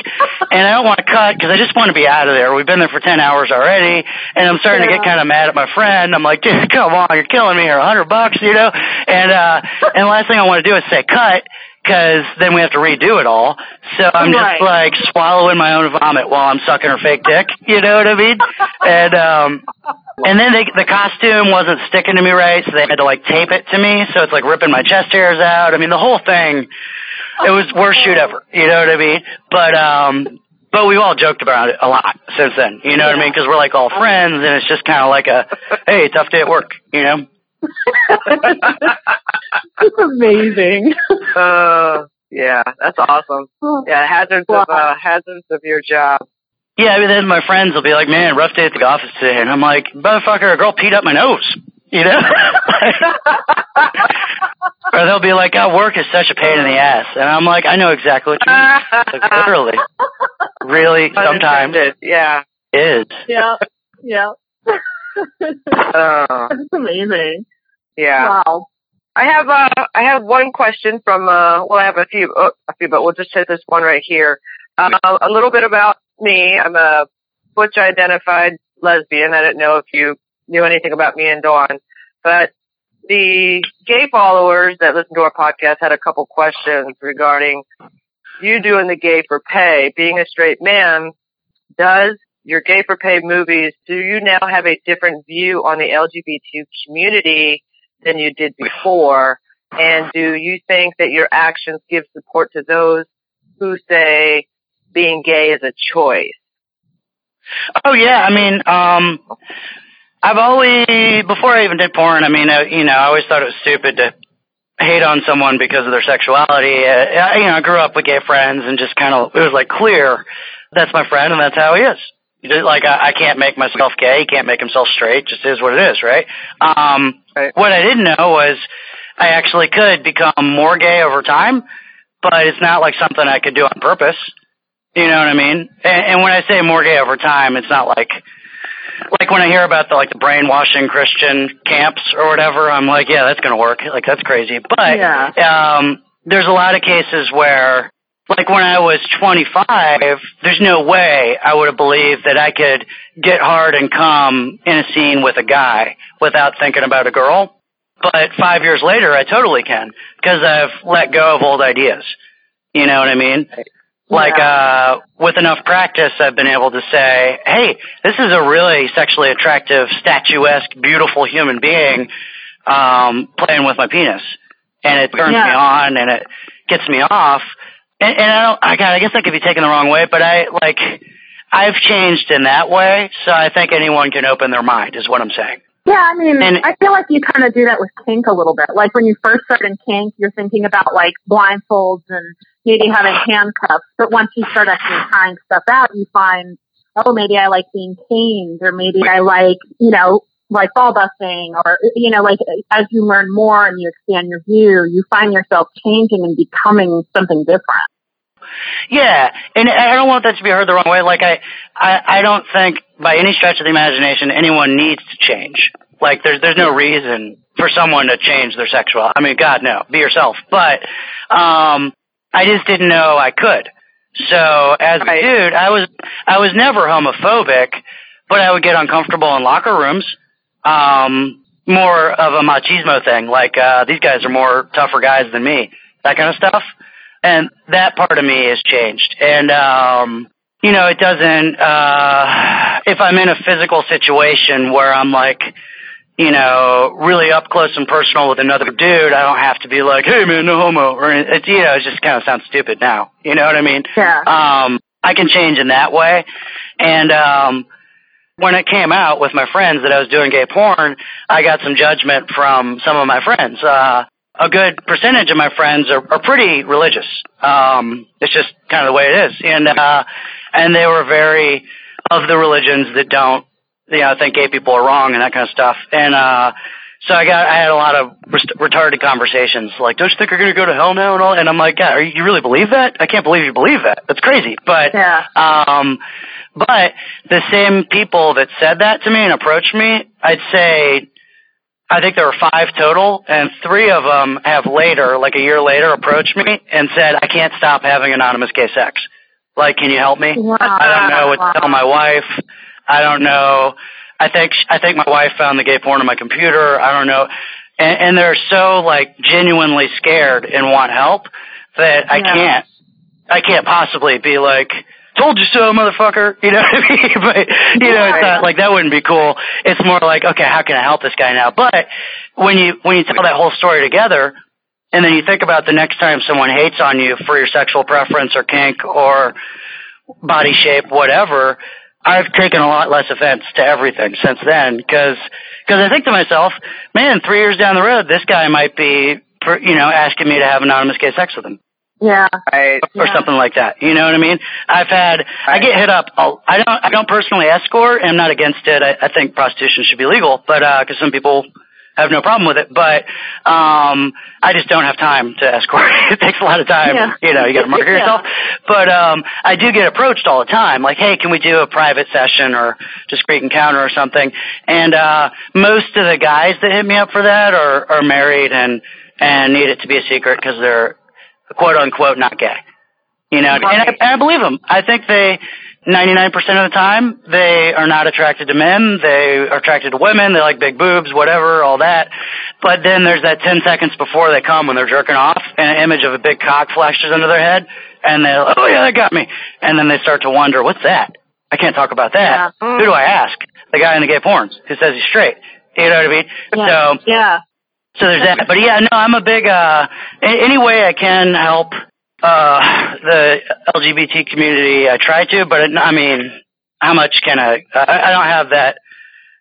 and I don't want to cut because I just want to be out of there. We've been there for ten hours already, and I'm starting to get kind of mad at my friend. I'm like, dude, come on, you're killing me here, a hundred bucks, you know? And uh, and the last thing I want to do is say cut. Cause then we have to redo it all. So I'm Right. just like swallowing my own vomit while I'm sucking her fake dick. You know what I mean? And um, and then they, the costume wasn't sticking to me right, so they had to like tape it to me. So it's like ripping my chest hairs out. I mean, the whole thing. It was worst shoot ever. You know what I mean? But um, but we've all joked about it a lot since then. You know what I mean? Because we're like all friends, and it's just kind of like a hey, tough day at work. You know? It's amazing. Uh, yeah, that's awesome. Yeah, hazards of uh, hazards of your job. Yeah. I mean, then my friends will be like, "Man, rough day at the office today," and I'm like, "Motherfucker, a girl peed up my nose." You know? or they'll be like, "Oh, work is such a pain in the ass," and I'm like, "I know exactly what you mean." Like, literally, really, sometimes Unintended, Yeah. is. yeah. Yeah. Uh, That's amazing. Yeah. Wow. I have uh I have one question from uh well I have a few uh, a few but we'll just hit this one right here. Uh, a little bit about me. I'm a butch identified lesbian. I didn't know if you knew anything about me and Dawn, but the gay followers that listen to our podcast had a couple questions regarding you doing the gay for pay. Being a straight man, does your gay for pay movies, do you now have a different view on the LGBT community than you did before? And do you think that your actions give support to those who say being gay is a choice? Oh yeah, I mean, um, I've always before I even did porn. I mean, uh, you know, I always thought it was stupid to hate on someone because of their sexuality. Uh, I- you know, I grew up with gay friends and just kind of it was like clear that's my friend and that's how he is. Like I, I can't make myself gay. He can't make himself straight. Just is what it is, right? Um, Right. What I didn't know was I actually could become more gay over time, but it's not like something I could do on purpose. You know what I mean? And, and when I say more gay over time, it's not like like when I hear about the like the brainwashing Christian camps or whatever, I'm like, yeah, that's gonna work. Like that's crazy. But yeah. um, there's a lot of cases where, like when I was 25, there's no way I would have believed that I could get hard and come in a scene with a guy without thinking about a girl. But five years later, I totally can because I've let go of old ideas. You know what I mean? Like, uh, with enough practice, I've been able to say, hey, this is a really sexually attractive, statuesque, beautiful human being, um, playing with my penis. And it turns Yeah. me on and it gets me off. And, and I don't, I, God, I guess that could be taken the wrong way, but I, like, I've changed in that way, so I think anyone can open their mind, is what I'm saying. Yeah, I mean, And- I feel like you kind of do that with kink a little bit. Like when you first start in kink, you're thinking about like blindfolds and maybe having handcuffs. But once you start actually trying stuff out, you find, oh, maybe I like being caned or maybe I like, you know, like ball busting or, you know, like as you learn more and you expand your view, you find yourself changing and becoming something different. Yeah, and I don't want that to be heard the wrong way. Like I, I, I don't think by any stretch of the imagination anyone needs to change. Like there's there's no reason for someone to change their sexual. I mean, God no, be yourself. But um, I just didn't know I could. So as a dude, I was I was never homophobic, but I would get uncomfortable in locker rooms. Um, more of a machismo thing. Like uh, these guys are more tougher guys than me. That kind of stuff and that part of me has changed. And um, you know, it doesn't. Uh, if I'm in a physical situation where I'm like, you know, really up close and personal with another dude, I don't have to be like, hey man, no homo, or it's you know, it just kind of sounds stupid now. You know what I mean? Yeah. Um, I can change in that way, and um. When it came out with my friends that I was doing gay porn, I got some judgment from some of my friends. Uh, a good percentage of my friends are, are pretty religious. Um, it's just kind of the way it is, and uh, and they were very of the religions that don't, you know, think gay people are wrong and that kind of stuff. And uh, so I got I had a lot of rest- retarded conversations, like, don't you think you're going to go to hell now and all? And I'm like, God, are you, you really believe that? I can't believe you believe that. That's crazy. But Yeah. um, but the same people that said that to me and approached me, I'd say I think there were five total, and three of them have later, like a year later, approached me and said, "I can't stop having anonymous gay sex. Like, can you help me? Wow. I don't know what to tell my wife. I don't know. I think I think my wife found the gay porn on my computer. I don't know." And, and they're so like genuinely scared and want help that I Yeah. can't. I can't possibly be like, told you so, motherfucker. You know what I mean? but you know, it's not like that wouldn't be cool. It's more like, okay, how can I help this guy now? But when you when you tell that whole story together, and then you think about the next time someone hates on you for your sexual preference or kink or body shape, whatever, I've taken a lot less offense to everything since then because because I think to myself, man, three years down the road, this guy might be, you know, asking me to have anonymous gay sex with him Yeah. Right. or Yeah. something like that. You know what I mean? I've had I get hit up. I don't I don't personally escort. I'm not against it. I, I think prostitution should be legal, but because some people have no problem with it. But um I just don't have time to escort. it takes a lot of time. Yeah. You know, you got to market Yeah. yourself. But um I do get approached all the time, like, hey, can we do a private session or discreet encounter or something? And uh most of the guys that hit me up for that are are married and and need it to be a secret because they're quote unquote not gay. You know, and, I, and I believe them. I think they, 99% of the time, they are not attracted to men. They are attracted to women. They like big boobs, whatever, all that. But then there's that 10 seconds before they come when they're jerking off, and an image of a big cock flashes under their head, and they're like, oh yeah, that got me. And then they start to wonder, what's that? I can't talk about that. Yeah. Who do I ask? The guy in the gay porns who says he's straight. You know what I mean? Yeah. So, yeah. So there's that. But yeah, no, I'm a big uh any way I can help uh the LGBT community I try to, but it, I mean, how much can I I, I don't have that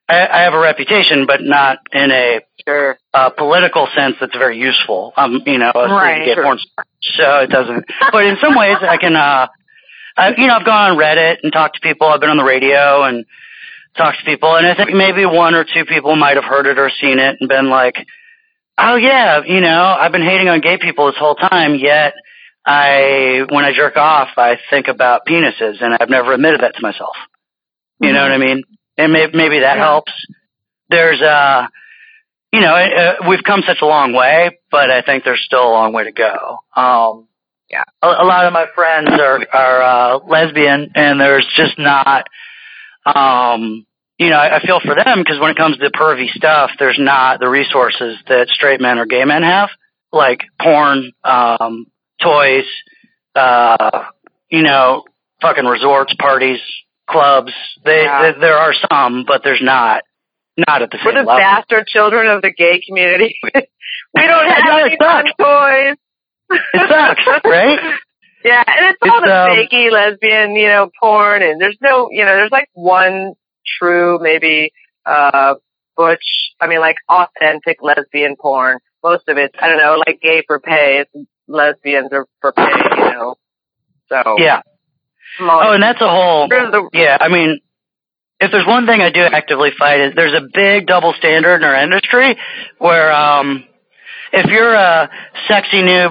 I, I have a reputation but not in a Sure. uh political sense that's very useful. Um, you know, a Right, gay sure. porn star, so it doesn't but in some ways I can uh I you know, I've gone on Reddit and talked to people, I've been on the radio and talked to people and I think maybe one or two people might have heard it or seen it and been like Oh yeah, you know, I've been hating on gay people this whole time, yet I when I jerk off, I think about penises, and I've never admitted that to myself. You mm-hmm. know what I mean? And maybe, maybe that yeah. helps. There's uh you know, uh, we've come such a long way, but I think there's still a long way to go. Um, yeah, a, a lot of my friends are are uh, lesbian, and there's just not. Um, you know, I, I feel for them because when it comes to pervy stuff, there's not the resources that straight men or gay men have, like porn, um, toys, uh, you know, fucking resorts, parties, clubs. They, yeah. they there are some, but there's not not at the same We're the level. bastard children of the gay community. we don't have any fun toys. It sucks, right? Yeah, and it's all the um, fakey lesbian, you know, porn, and there's no, you know, there's like one true, maybe, uh, butch, I mean, like authentic lesbian porn. Most of it's, I don't know, like gay for pay. It's lesbians are for pay, you know. So. Yeah. Oh, and that's a whole, yeah, I mean, if there's one thing I do actively fight is there's a big double standard in our industry where um if you're a sexy new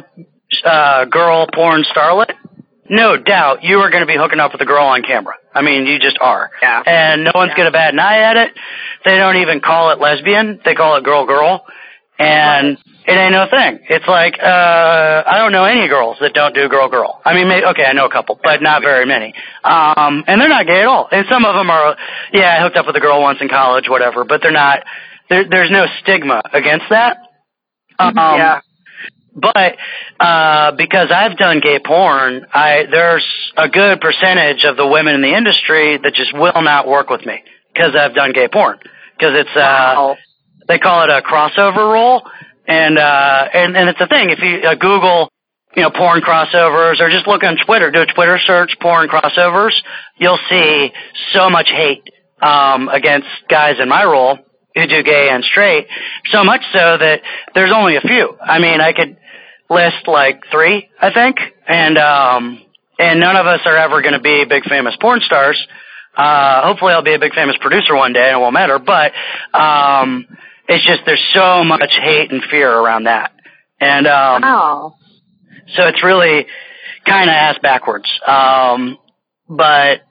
uh girl porn starlet, no doubt you are going to be hooking up with a girl on camera. I mean, you just are. Yeah. And no one's yeah. to bat an eye at it. They don't even call it lesbian. They call it girl girl. And it ain't no thing. It's like uh I don't know any girls that don't do girl girl. I mean, maybe, okay, I know a couple, but not very many. Um and they're not gay at all. And some of them are yeah, I hooked up with a girl once in college, whatever, but they're not there there's no stigma against that. Mm-hmm. Um yeah. But uh because I've done gay porn, I there's a good percentage of the women in the industry that just will not work with me because I've done gay porn because it's uh wow. they call it a crossover role and uh, and and it's a thing. If you uh, Google, you know, porn crossovers, or just look on Twitter, do a Twitter search, porn crossovers, you'll see so much hate um, against guys in my role who do gay and straight. So much so that there's only a few. I mean, I could list like three, I think, and um, and none of us are ever going to be big famous porn stars. Uh, hopefully, I'll be a big famous producer one day, and it won't matter. But um, it's just there's so much hate and fear around that, and um, wow. so it's really kind of ass backwards. Um, but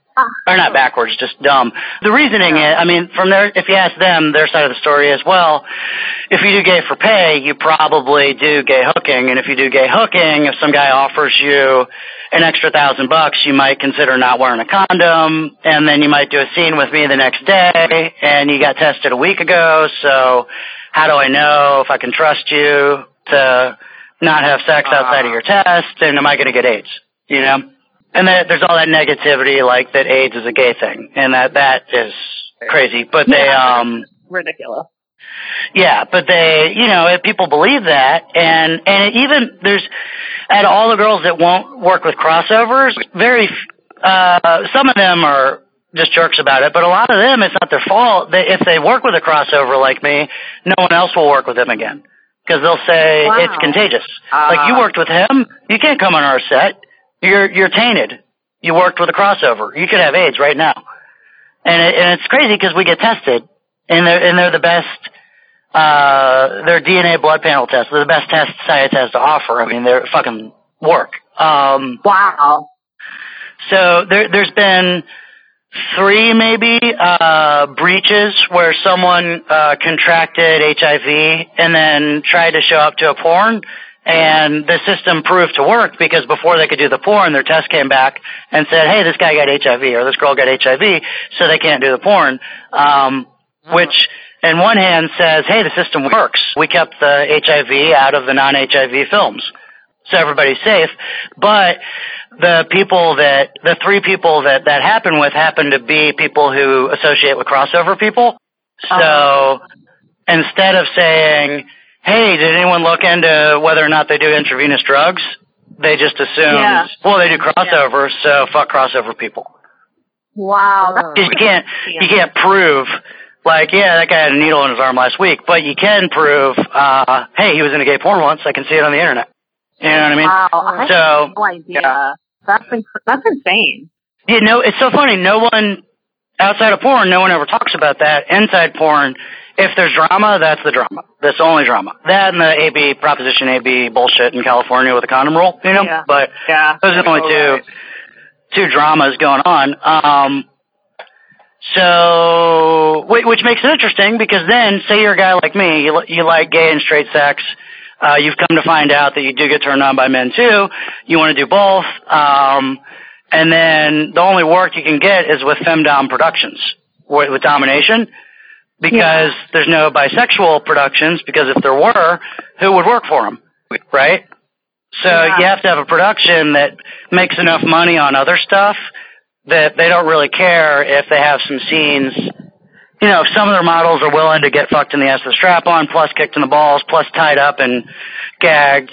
or not backwards, just dumb. The reasoning is, I mean, from their, if you ask them their side of the story as well, if you do gay for pay, you probably do gay hooking, and if you do gay hooking, if some guy offers you an extra thousand bucks, you might consider not wearing a condom, and then you might do a scene with me the next day, and you got tested a week ago, so how do I know if I can trust you to not have sex outside of your test, and am I going to get AIDS? You know? And that there's all that negativity, like that AIDS is a gay thing, and that that is crazy. But they, yeah, um, ridiculous. Yeah, but they, you know, if people believe that, and and even there's, at all the girls that won't work with crossovers, very, uh, some of them are just jerks about it, but a lot of them, it's not their fault. They, if they work with a crossover like me, no one else will work with them again because they'll say wow. it's contagious. Uh, like you worked with him, you can't come on our set. You're you're tainted. You worked with a crossover. You could have AIDS right now, and it, and it's crazy because we get tested, and they're and they're the best. Uh, their DNA blood panel tests. They're the best tests science has to offer. I mean, they're fucking work. Um, wow. So there, there's been three maybe uh, breaches where someone uh, contracted HIV and then tried to show up to a porn and the system proved to work because before they could do the porn, their test came back and said, "Hey, this guy got HIV or this girl got HIV, so they can't do the porn." Um, which, in one hand, says, "Hey, the system works. We kept the HIV out of the non-HIV films, so everybody's safe." But the people that the three people that that happened with happened to be people who associate with crossover people. So uh-huh. instead of saying hey, did anyone look into whether or not they do intravenous drugs? They just assume, yeah. well, they do crossover, yeah. so fuck crossover people. Wow. You can't, you can't prove, like, yeah, that guy had a needle in his arm last week, but you can prove, uh, hey, he was in a gay porn once, I can see it on the internet. You know what I mean? Wow, I so, no idea. Yeah. That's, inc- that's insane. You know, it's so funny. No one, outside of porn, no one ever talks about that. Inside porn, if there's drama, that's the drama. That's the only drama. That and the AB Proposition AB bullshit in California with the condom rule, you know. Yeah. But Yeah. those are the only two Right. two dramas going on. Um, so, which makes it interesting because then, say you're a guy like me, you, you like gay and straight sex. Uh, you've come to find out that you do get turned on by men too. You want to do both. Um, and then the only work you can get is with femdom productions with, with domination because there's no bisexual productions because if there were, who would work for them? Right? So Yeah. you have to have a production that makes enough money on other stuff that they don't really care if they have some scenes. You know, if some of their models are willing to get fucked in the ass with a strap on, plus kicked in the balls, plus tied up and gagged.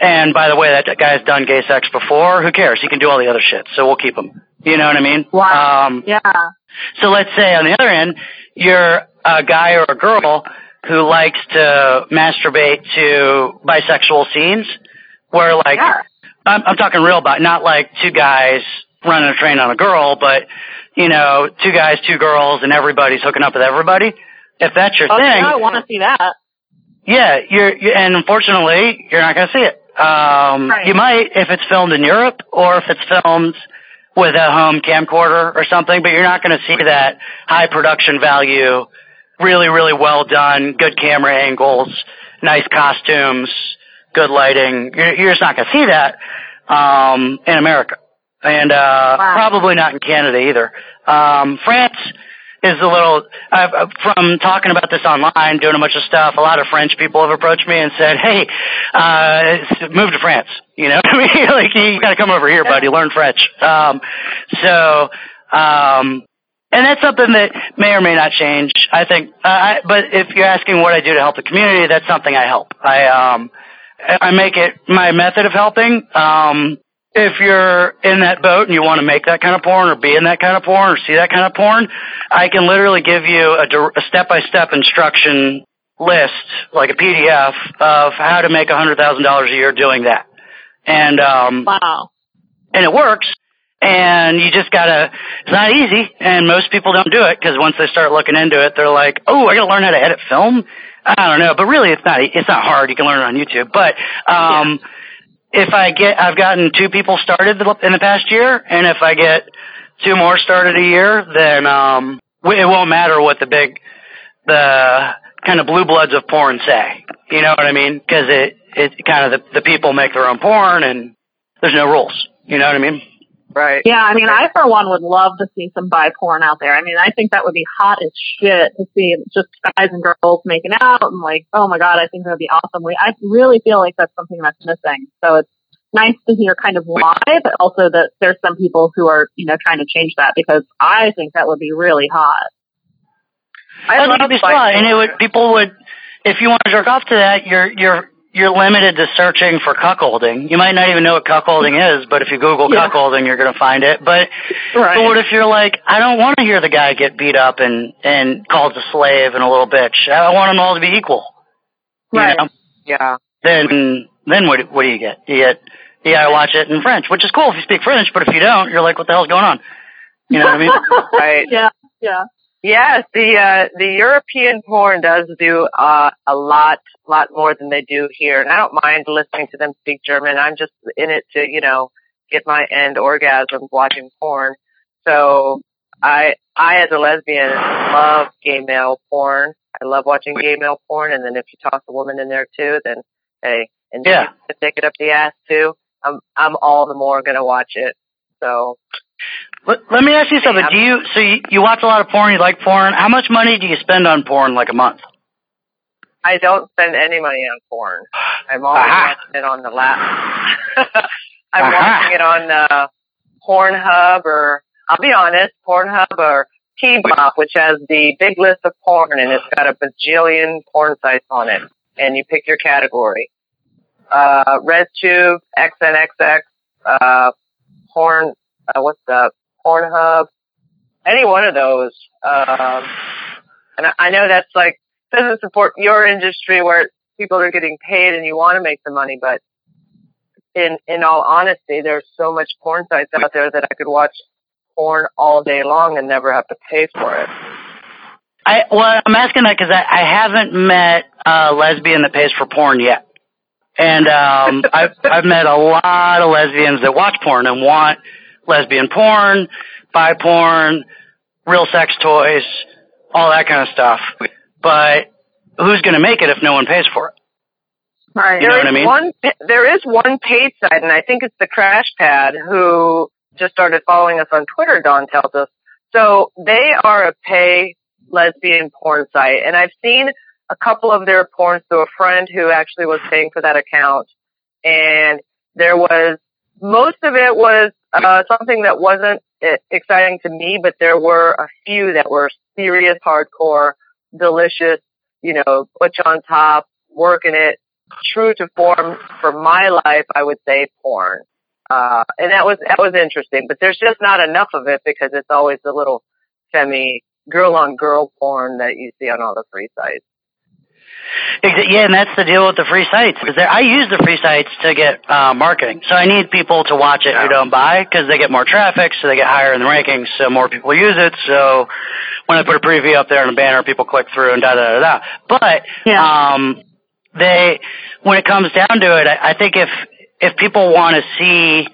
And by the way, that guy's done gay sex before. Who cares? He can do all the other shit, so we'll keep him. You know what I mean? Wow. Um, Yeah. so let's say on the other end, you're a guy or a girl who likes to masturbate to bisexual scenes where like, Yeah. I'm, I'm talking real about, not like two guys running a train on a girl, but you know, two guys, two girls, and everybody's hooking up with everybody. If that's your Oh, thing, yeah, I want to see that. yeah, you're, you and unfortunately, you're not going to see it. Um, Right. you might if it's filmed in Europe or if it's filmed with a home camcorder or something, but you're not going to see that high production value, really, really well done, good camera angles, nice costumes, good lighting. You're, you're just not going to see that, um, in America. And, uh, Wow. probably not in Canada either. Um, France, is a little I've, from talking about this online, doing a bunch of stuff. A lot of French people have approached me and said, "Hey, uh, move to France." You know, what I mean, like you got to come over here, buddy, learn French. Um, so, um, and that's something that may or may not change. I think, uh, I, but if you're asking what I do to help the community, that's something I help. I um, I make it my method of helping. Um, if you're in that boat and you want to make that kind of porn or be in that kind of porn or see that kind of porn, I can literally give you a, dir- a step-by-step instruction list, like a PDF, of how to make a $100,000 a year doing that. And, um, Wow. and it works. And you just gotta, it's not easy, and most people don't do it, because once they start looking into it, they're like, oh, I gotta learn how to edit film? I don't know, but really it's not, it's not hard, you can learn it on YouTube. But, um, if I get, I've gotten two people started in the past year, and if I get two more started a year, then, um, it won't matter what the big, the kind of blue bloods of porn say. You know what I mean? Because it, it kind of the, the people make their own porn, and there's no rules. You know what I mean? Right. Yeah, I mean, I for one would love to see some bi porn out there. I mean, I think that would be hot as shit to see just guys and girls making out and like, oh my god, I think that would be awesome. We, I really feel like that's something that's missing. So it's nice to hear kind of why, but also that there's some people who are, you know, trying to change that because I think that would be really hot. I I think love it'd be fun, and it would people would if you want to jerk off to that, you're you're you're limited to searching for cuckolding. You might not even know what cuckolding is, but if you Google Yeah. cuckolding, you're going to find it. But Right. but what if you're like, I don't want to hear the guy get beat up and and called a slave and a little bitch. I want them all to be equal. You Right. know? Yeah. Then then what what do you get? You get you got to watch it in French, which is cool if you speak French. But if you don't, you're like, what the hell's going on? You know what I mean? Right. yeah. Yeah. Yes, the uh, the European porn does do uh, a lot lot more than they do here, and I don't mind listening to them speak German. I'm just in it to you know get my end orgasms watching porn. So I I as a lesbian love gay male porn. I love watching gay male porn, and then if you toss a woman in there too, then hey, and Yeah. take it up the ass too, I'm I'm all the more gonna watch it. So Let, let me ask you something. Do you so you, you watch a lot of porn? You like porn? How much money do you spend on porn like a month? I don't spend any money on porn. I'm always Aha. watching it on the lap. I'm Aha. watching it on uh, Pornhub or I'll be honest, Pornhub or T-Bop, which has the big list of porn and it's got a bajillion porn sites on it, and you pick your category. Uh, RedTube, XNXX, uh, porn, uh, what's the Pornhub? Any one of those. Um, and I, know that's like doesn't support your industry where people are getting paid and you want to make the money, but in in all honesty, there's so much porn sites out there that I could watch porn all day long and never have to pay for it. I I well, I'm asking that because I, I haven't met a lesbian that pays for porn yet, and um, I've I've met a lot of lesbians that watch porn and want lesbian porn, buy porn, real sex toys, all that kind of stuff. But who's going to make it if no one pays for it? Right. You know there what I mean? one. There is one paid site, and I think it's the Crash Pad who just started following us on Twitter. Dawn tells us. So they are a pay lesbian porn site, and I've seen a couple of their porns through a friend who actually was paying for that account, and there was most of it was uh, something that wasn't uh, exciting to me, but there were a few that were serious, hardcore, delicious, you know, you on top, working it, true to form for my life, I would say porn. Uh, and that was, that was interesting, but there's just not enough of it because it's always the little semi girl on girl porn that you see on all the free sites. Yeah, and that's the deal with the free sites. Is Because I use the free sites to get uh, marketing, so I need people to watch it who don't buy because they get more traffic, so they get higher in the rankings, so more people use it. So when I put a preview up there and a banner, people click through and da da da da. But Yeah. um, they, when it comes down to it, I, I think if if people want to see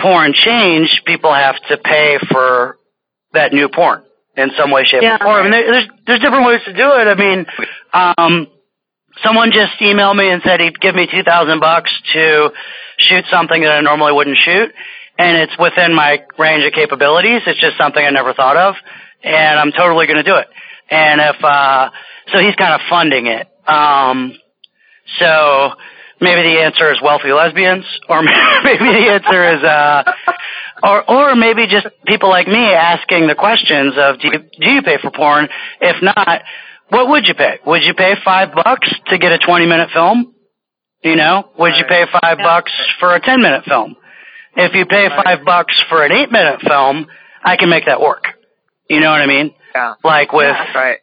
porn change, people have to pay for that new porn in some way, shape, Yeah. or form. And there, there's there's different ways to do it. I mean, um, someone just emailed me and said he'd give me two thousand bucks to shoot something that I normally wouldn't shoot, and it's within my range of capabilities. It's just something I never thought of, and I'm totally going to do it. And if uh, so, he's kind of funding it. Um, so maybe the answer is wealthy lesbians, or maybe the answer is uh, or or maybe just people like me asking the questions of do you, do you pay for porn? If not, what would you pay? Would you pay five bucks to get a twenty minute film? You know, would you pay five bucks for a ten minute film? If you pay five bucks for an eight minute film, I can make that work. You know what I mean? Yeah. Like with That's right.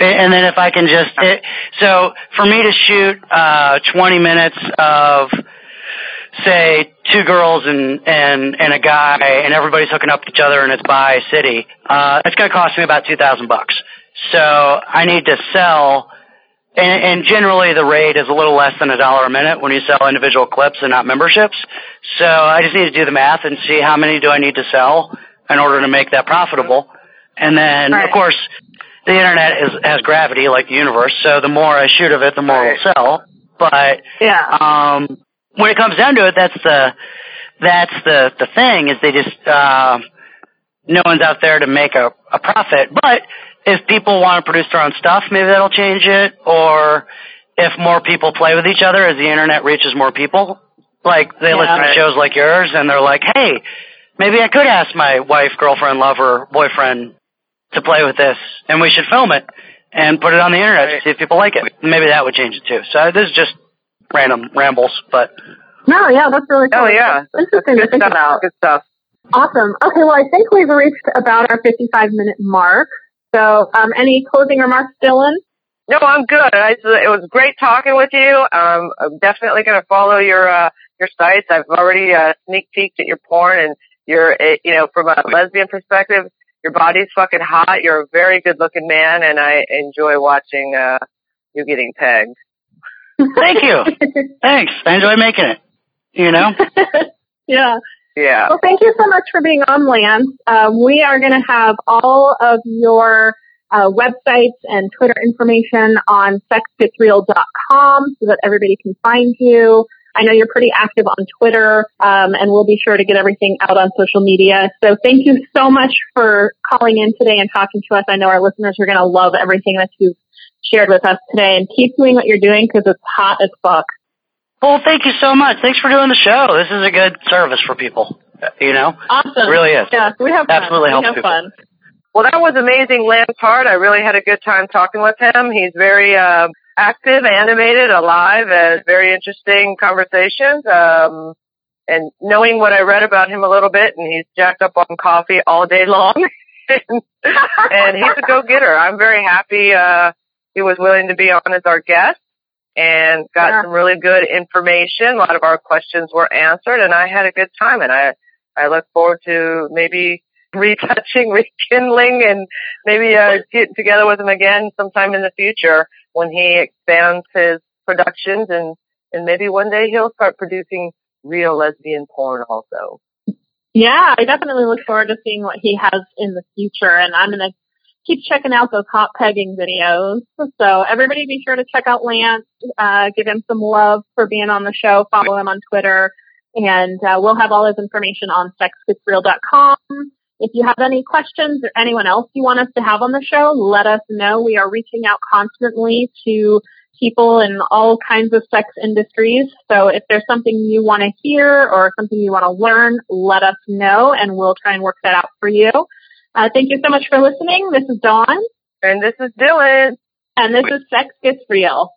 and then if I can just, it, so for me to shoot uh, 20 minutes of, say, two girls and and and a guy, and everybody's hooking up with each other, and it's bi city, uh, it's going to cost me about two thousand bucks. So I need to sell, and, and generally the rate is a little less than a dollar a minute when you sell individual clips and not memberships. So I just need to do the math and see how many do I need to sell in order to make that profitable. And then, Right. of course, the internet is, has gravity like the universe, so the more I shoot of it, the more Right. it'll sell. But Yeah. um, when it comes down to it, that's the that's the the thing is they just uh, no one's out there to make a, a profit. But if people want to produce their own stuff, maybe that'll change it. Or if more people play with each other as the internet reaches more people, like they Yeah. listen to shows like yours and they're like, hey, maybe I could ask my wife, girlfriend, lover, boyfriend to play with this, and we should film it and put it on the internet to see if people like it. Maybe that would change it too. So uh, this is just random rambles, but No, yeah, that's really oh, cool. Oh yeah. That's interesting to think stuff. about. Good stuff. Awesome. Okay, well, I think we've reached about our 55 minute mark. So, um, any closing remarks, Dylan? No, I'm good. I, it was great talking with you. Um, I'm definitely going to follow your uh, your sites. I've already uh, sneak peeked at your porn, and you're, uh, you know, from a lesbian perspective, your body's fucking hot. You're a very good looking man, and I enjoy watching uh, you getting pegged. thank you. Thanks. I enjoy making it. You know? yeah. Yeah. Well, thank you so much for being on, Lance. Um, we are going to have all of your uh, websites and Twitter information on sexgetsreal.com so that everybody can find you. I know you're pretty active on Twitter, um, and we'll be sure to get everything out on social media. So thank you so much for calling in today and talking to us. I know our listeners are going to love everything that you've shared with us today, and keep doing what you're doing because it's hot as fuck. Well, thank you so much. Thanks for doing the show. This is a good service for people. You know? Awesome. It really is. Yeah, we have fun. Absolutely we have people. fun. Well, that was amazing, Lance Hart. I really had a good time talking with him. He's very uh, active, animated, alive, and very interesting conversations. Um, and knowing what I read about him a little bit, and he's jacked up on coffee all day long, and he's a go-getter. I'm very happy uh, he was willing to be on as our guest and got Yeah. some really good information. A lot of our questions were answered, and I had a good time. And I I look forward to maybe retouching, rekindling, and maybe uh, get together with him again sometime in the future when he expands his productions and and maybe one day he'll start producing real lesbian porn also. Yeah, I definitely look forward to seeing what he has in the future, and I'm gonna keep checking out those hot pegging videos. So everybody be sure to check out Lance, uh, give him some love for being on the show, follow him on Twitter, and uh, we'll have all his information on sexgetsreal.com. If you have any questions or anyone else you want us to have on the show, let us know. We are reaching out constantly to people in all kinds of sex industries. So if there's something you want to hear or something you want to learn, let us know and we'll try and work that out for you. Uh, thank you so much for listening. This is Dawn. And this is Dylan. And this is Sex Gets Real.